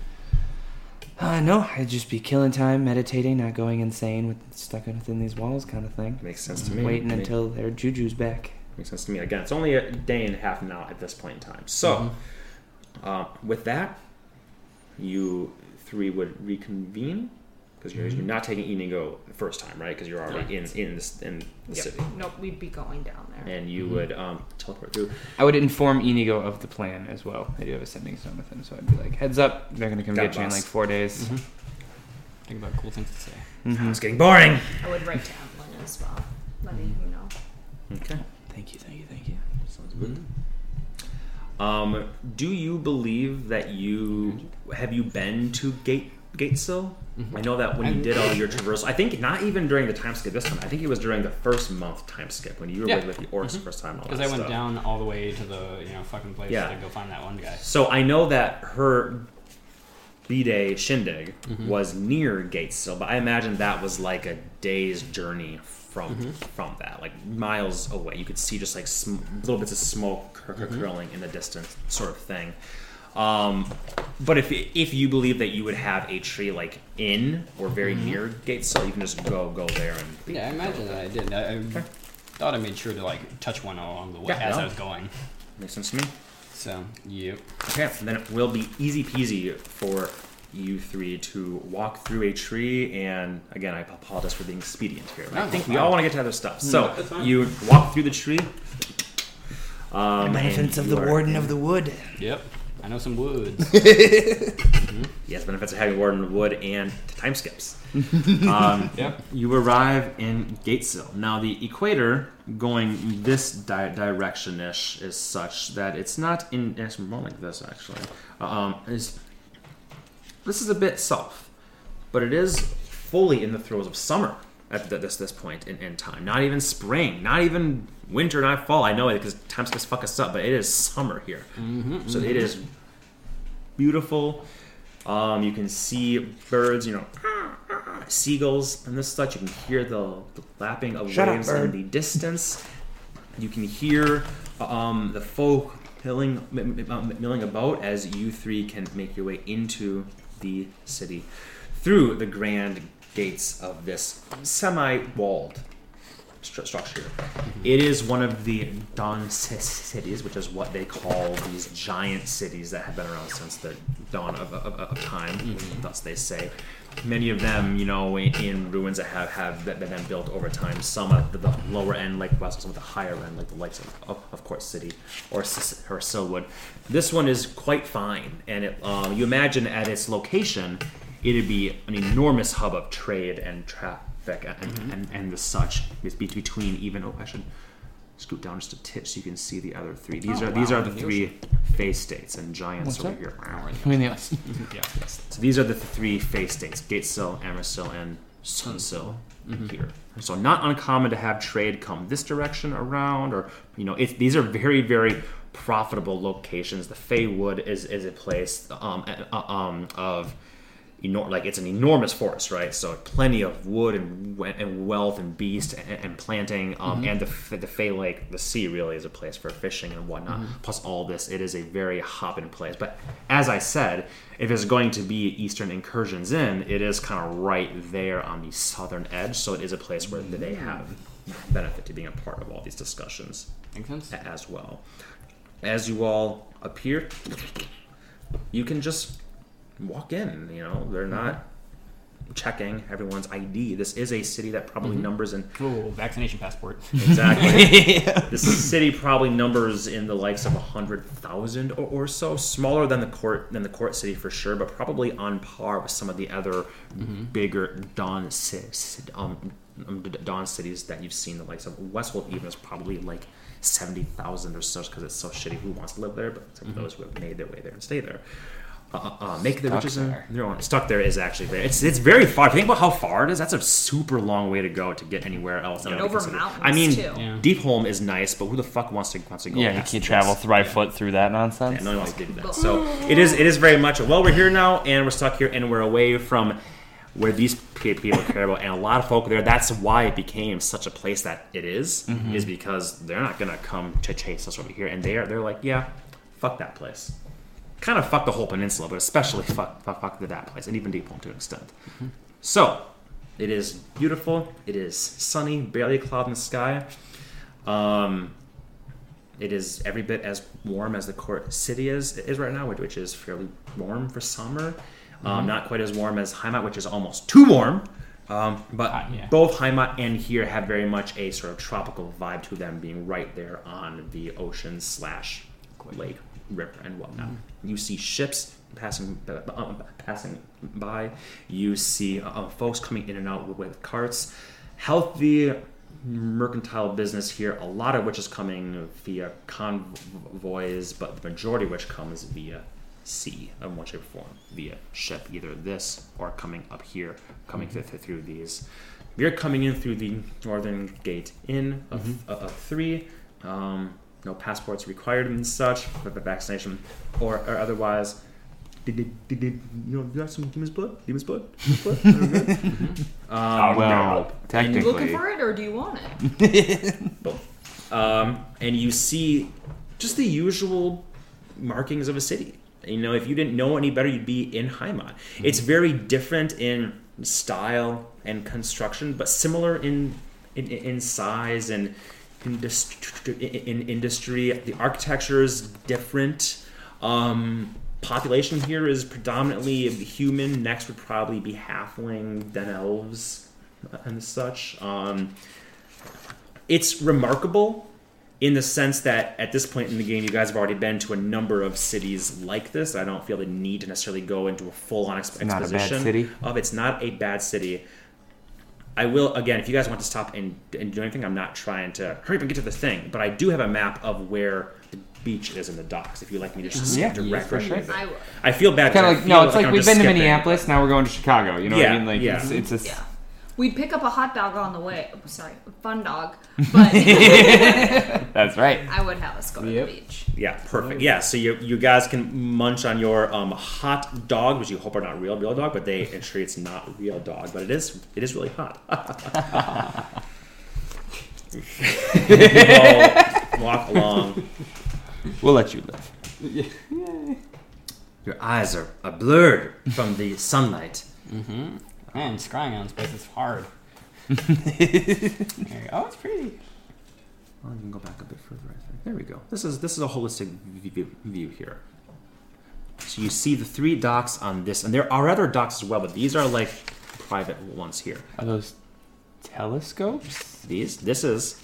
Uh, no, I'd just be killing time, meditating, not going insane with stuck within these walls kind of thing. Makes sense to me. Waiting Ma- until their juju's back. makes sense to me. Again, it's only a day and a half now at this point in time. So, uh, with that, you three would reconvene because you're, you're not taking Inigo the first time, right? Because you're already in in this in the Yep. city, Nope, we'd be going down there. And you would um, teleport through. I would inform Inigo of the plan as well. I do have a sending stone with him, so I'd be like, heads up, they're gonna come Got get you in like four days. Think about cool things to say. Mm-hmm. It's getting boring. I would write to Emlyn as well, letting him know. Okay. Thank you, thank you, thank you. Sounds good. Um, do you believe that you have you been to Gate Gatesill? I know that when you did all your traversal, I think not even during the time skip this time. I think it was during the first month time skip when you were Yeah. with, the orcs the first time. Because I went stuff. down all the way to the you know fucking place Yeah. to go find that one guy. So I know that her B Day shindig Mm-hmm. was near Gatesill, but I imagine that was like a day's journey from Mm-hmm. from that, like miles away. You could see just like sm- little bits of smoke cur- Mm-hmm. curling in the distance, sort of thing. Um, but if if you believe that you would have a tree like in or very near Gatesill, you can just go go there and Mm-hmm. Yeah, I imagine that I did. I, I thought I made sure to like touch one along the way Yeah, as no. I was going. makes sense to me. So yep. Okay, then it will be easy peasy for you three to walk through a tree. And again, I apologize for being expedient here. but I think we all want to get to other stuff. So you walk through the tree, Um, Benefits of the Warden in- of the Wood. Yep. I know some woods. Yes, benefits of having Warden of the Wood and time skips. um, Yep. You arrive in Gatesill. Now, the equator going this di- direction ish is such that it's not in. It's more like this, actually. Um, is This is a bit south, but it is fully in the throes of summer at th- this this point in, in time. Not even spring, not even winter, not fall. I know it because time skips fuck us up, but it is summer here. so it is beautiful. Um, you can see birds, you know, seagulls and this such. You can hear the, the lapping of Shut up, waves in the distance. You can hear um, the folk milling, m- m- m- milling about as you three can make your way into the city through the grand gates of this semi-walled stru- structure. It is one of the dawn ci- cities, which is what they call these giant cities that have been around since the dawn of, of, of time. Thus, they say. Many of them, you know, in, in ruins that have, have been built over time. Some at the, the lower end, like West, some at the higher end, like the likes of, of, of course, City or or Silwood. This one is quite fine, and it, um, you imagine at its location, it'd be an enormous hub of trade and traffic and, and, and the such It's between even oh I should scoot down just a titch so you can see the other three these Oh, are these are the three Fey States and giants What's over that? here I mean, yes. yeah. so these are the three Fey States Gatesill, Amersill, and Sunsill here. So not uncommon to have trade come this direction around, or you know, it's, these are very very profitable locations. The Feywood is is a place um, uh, um, of enor- like it's an enormous forest, right? So plenty of wood and, and wealth and beast and, and planting, um, mm-hmm. and the the Fey Lake, the sea really is a place for fishing and whatnot. Mm-hmm. Plus all this, it is a very hopping place. But as I said, if it's going to be Eastern incursions in, it is kind of right there on the southern edge. So it is a place where they mm-hmm. have benefit to being a part of all these discussions Makes sense. as well. As you all appear, you can just walk in. You know, they're not checking everyone's ID. This is a city that probably numbers in Ooh, vaccination passport. exactly. this city probably numbers in the likes of a hundred thousand or, or so, smaller than the court than the court city for sure, but probably on par with some of the other bigger dawn ci- ci- um, um, d- dawn cities that you've seen. The likes of Westwold even is probably like seventy thousand or so because it's so shitty. Who wants to live there? But it's like those who have made their way there and stay there. Uh, uh, uh, make the Stuck riches in their own. Stuck there is actually very. It's it's very far. If you Think about how far it is. That's a super long way to go to get anywhere else. that would over considered- mountains, I mean, too. Yeah. Deepholm is nice, but who the fuck wants to wants to go? Yeah, you can't this? travel thrive foot through that nonsense. Yeah, no one wants to do that. So it is it is very much a, well we're here now and we're stuck here and we're away from where these people care about and a lot of folk there. That's why it became such a place that it is, Mm-hmm. is because they're not gonna come to chase us over here and they are they're like yeah, fuck that place. Kind of fuck the whole peninsula, but especially fuck fuck, fuck that place and even Deepholm to an extent. So it is beautiful. It is sunny, barely a cloud in the sky. Um, it is every bit as warm as the court city is is right now, which, which is fairly warm for summer. Um, not quite as warm as Heimat, which is almost too warm. Um, but Ah, yeah. both Heimat and here have very much a sort of tropical vibe to them, being right there on the ocean slash lake, river, and whatnot. You see ships passing uh, uh, passing by. You see uh, folks coming in and out with, with carts. Healthy mercantile business here, a lot of which is coming via convoys, but the majority of which comes via sea in one shape or form, via ship, either this or coming up here, coming through, through these. We're coming in through the northern gate in of, of, of three. Um, no passports required and such for the vaccination or, or otherwise. Did, did, did, did you know you got some demon's blood? Demon's blood? Demon's blood? um, well, Are you technically. looking for it or do you want it? both. Um, and you see just the usual markings of a city. You know, if you didn't know any better, you'd be in Heimat. It's very different in style and construction, but similar in in, in size and industry, in industry. The architecture is different. Um, population here is predominantly human. Next would probably be halfling, then elves, and such. Um, it's remarkable in the sense that at this point in the game, you guys have already been to a number of cities like this. I don't feel the need to necessarily go into a full-on exp- not a bad exposition city. of it's not a bad city. I will again if you guys want to stop and, and do anything. I'm not trying to hurry up and get to the thing, but I do have a map of where the beach is in the docks. If you'd like me to just Yeah, direct for sure. I. I feel bad. Kind I of like feel no, it's like I'm we've just been to skipping. Minneapolis. Now we're going to Chicago. You know what I mean? Like yeah. it's, it's a s- Yeah. We'd pick up a hot dog on the way. oh, Sorry, a fun dog. But that's right. I would have us go to the beach. Yeah, perfect. Yeah, so you you guys can munch on your um, hot dog, which you hope are not real real dog, but they ensure it's not real dog, but it is it is really hot. You'll walk along. We'll let you live. Your eyes are, are blurred from the sunlight. Man, scrying on space is hard. there you go. Oh, it's pretty. Well, you can go back a bit further. I think. There we go. This is this is a holistic view, view here. So you see the three docks on this, and there are other docks as well, but these are like private ones here. Are those telescopes? These this is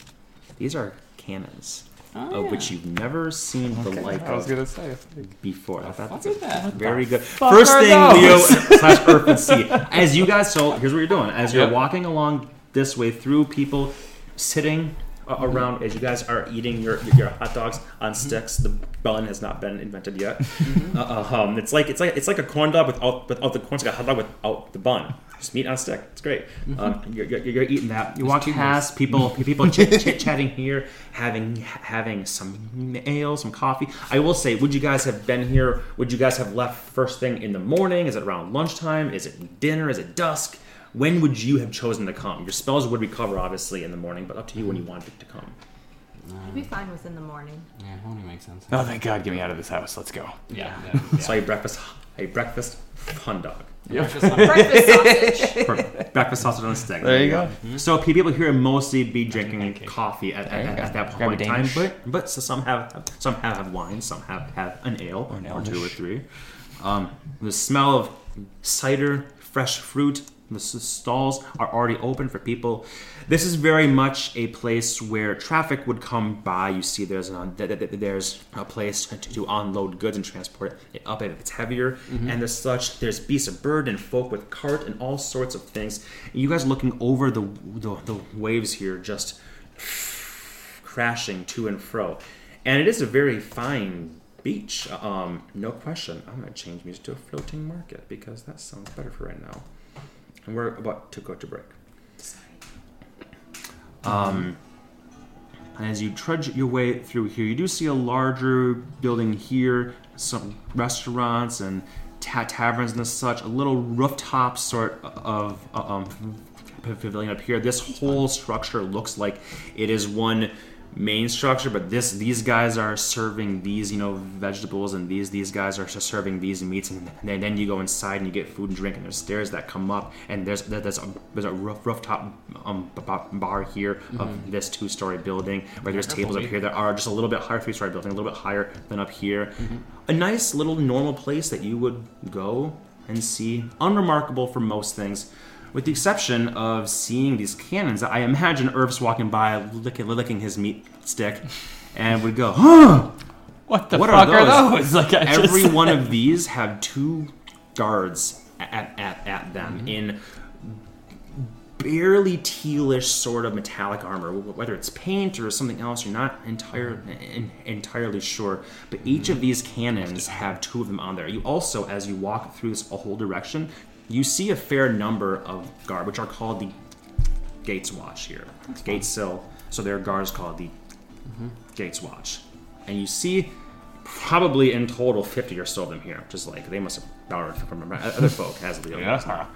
these are cannons Oh, of which you've never seen the like I was of gonna say. before. I thought that's that? very good. fuck First are thing, Leo slash Earth and Sea. As you guys, so here's what you're doing. As you're Yep. walking along this way through people sitting uh, around, as you guys are eating your your hot dogs on sticks. The bun has not been invented yet. Uh, uh, um, it's like it's like it's like a corn dog without without the corn. It's like a hot dog without the bun. Just meat on a stick. It's great. Um, you're, you're, you're eating that. You walk past people, people chit, chit chatting here, having having some ale, some coffee. I will say, would you guys have been here? Would you guys have left first thing in the morning? Is it around lunchtime? Is it dinner? Is it dusk? When would you have chosen to come? Your spells would recover obviously in the morning, but up to you when you wanted to come. I'd be fine within the morning. Yeah, morning makes sense. Oh, thank God! Get me out of this house. Let's go. Yeah. yeah, yeah. So a breakfast, a breakfast fun dog. Breakfast Breakfast sausage. Perfect. breakfast sausage on a stick. There you go. So people here mostly be drinking pancake. coffee at, There you at, go. at that Grab a point in time, Danish. but but so some have some have, have wine, some have have an ale Or an or two or Elnish. three. Um, the smell of cider, fresh fruit. The stalls are already open for people. This is very much a place where traffic would come by. You see, there's an, th- th- th- there's a place to, to unload goods and transport it up if it's heavier, and as such, there's beasts of burden and folk with cart and all sorts of things. You guys looking over the the, the waves here, just crashing to and fro, and it is a very fine beach. Um, no question. I'm gonna change music to a floating market because that sounds better for right now. And we're about to go to break. Um, and as you trudge your way through here, you do see a larger building here, some restaurants and ta- taverns and such, a little rooftop sort of um, pavilion up here. This whole structure looks like it is one main structure, but this these guys are serving these you know vegetables, and these these guys are serving these meats, and then, then you go inside and you get food and drink, and there's stairs that come up, and there's there's a there's a roof, rooftop um, bar here of this two story building, where there's tables up here that are just a little bit higher, three story building, a little bit higher than up here. A nice little normal place that you would go and see, unremarkable for most things with the exception of seeing these cannons. I imagine Urf's walking by, licking, licking his meat stick, and would go, huh! What the What fuck are are those? those? Like Every said. one of these have two guards at, at, at them Mm-hmm. in barely tealish sort of metallic armor. Whether it's paint or something else, you're not entire, en- entirely sure. But each of these cannons have two of them on there. You also, as you walk through this whole direction, you see a fair number of guard, which are called the Gates Watch here. Gatesill. So their guard is called the Gates Watch. And you see probably in total 50 or so of them here. Just like they must have borrowed from other folk, as Leo now.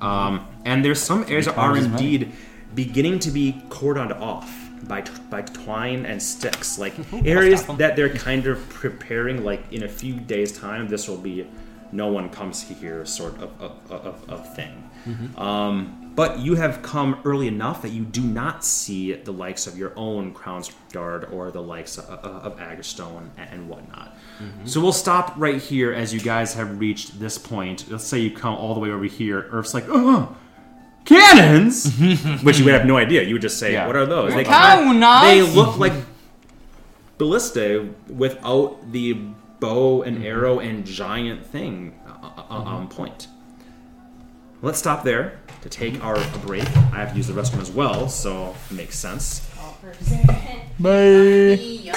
Um, and there's some areas that are indeed beginning to be cordoned off by t- by twine and sticks, like areas that they're kind of preparing. Like in a few days' time, this will be no one comes here sort of of, of, of thing. Mm-hmm. Um, but you have come early enough that you do not see the likes of your own Crown's Guard or the likes of, of Aggerstone and whatnot. Mm-hmm. So we'll stop right here as you guys have reached this point. Let's say you come all the way over here. Urf's like, oh, cannons, which you would have no idea. You would just say, Yeah. "What are those?" They, Cannons! they look like ballista without the bow and arrow and giant thing uh, uh, on point. Let's stop there to take our break. I have to use the restroom as well, so it makes sense. Bye.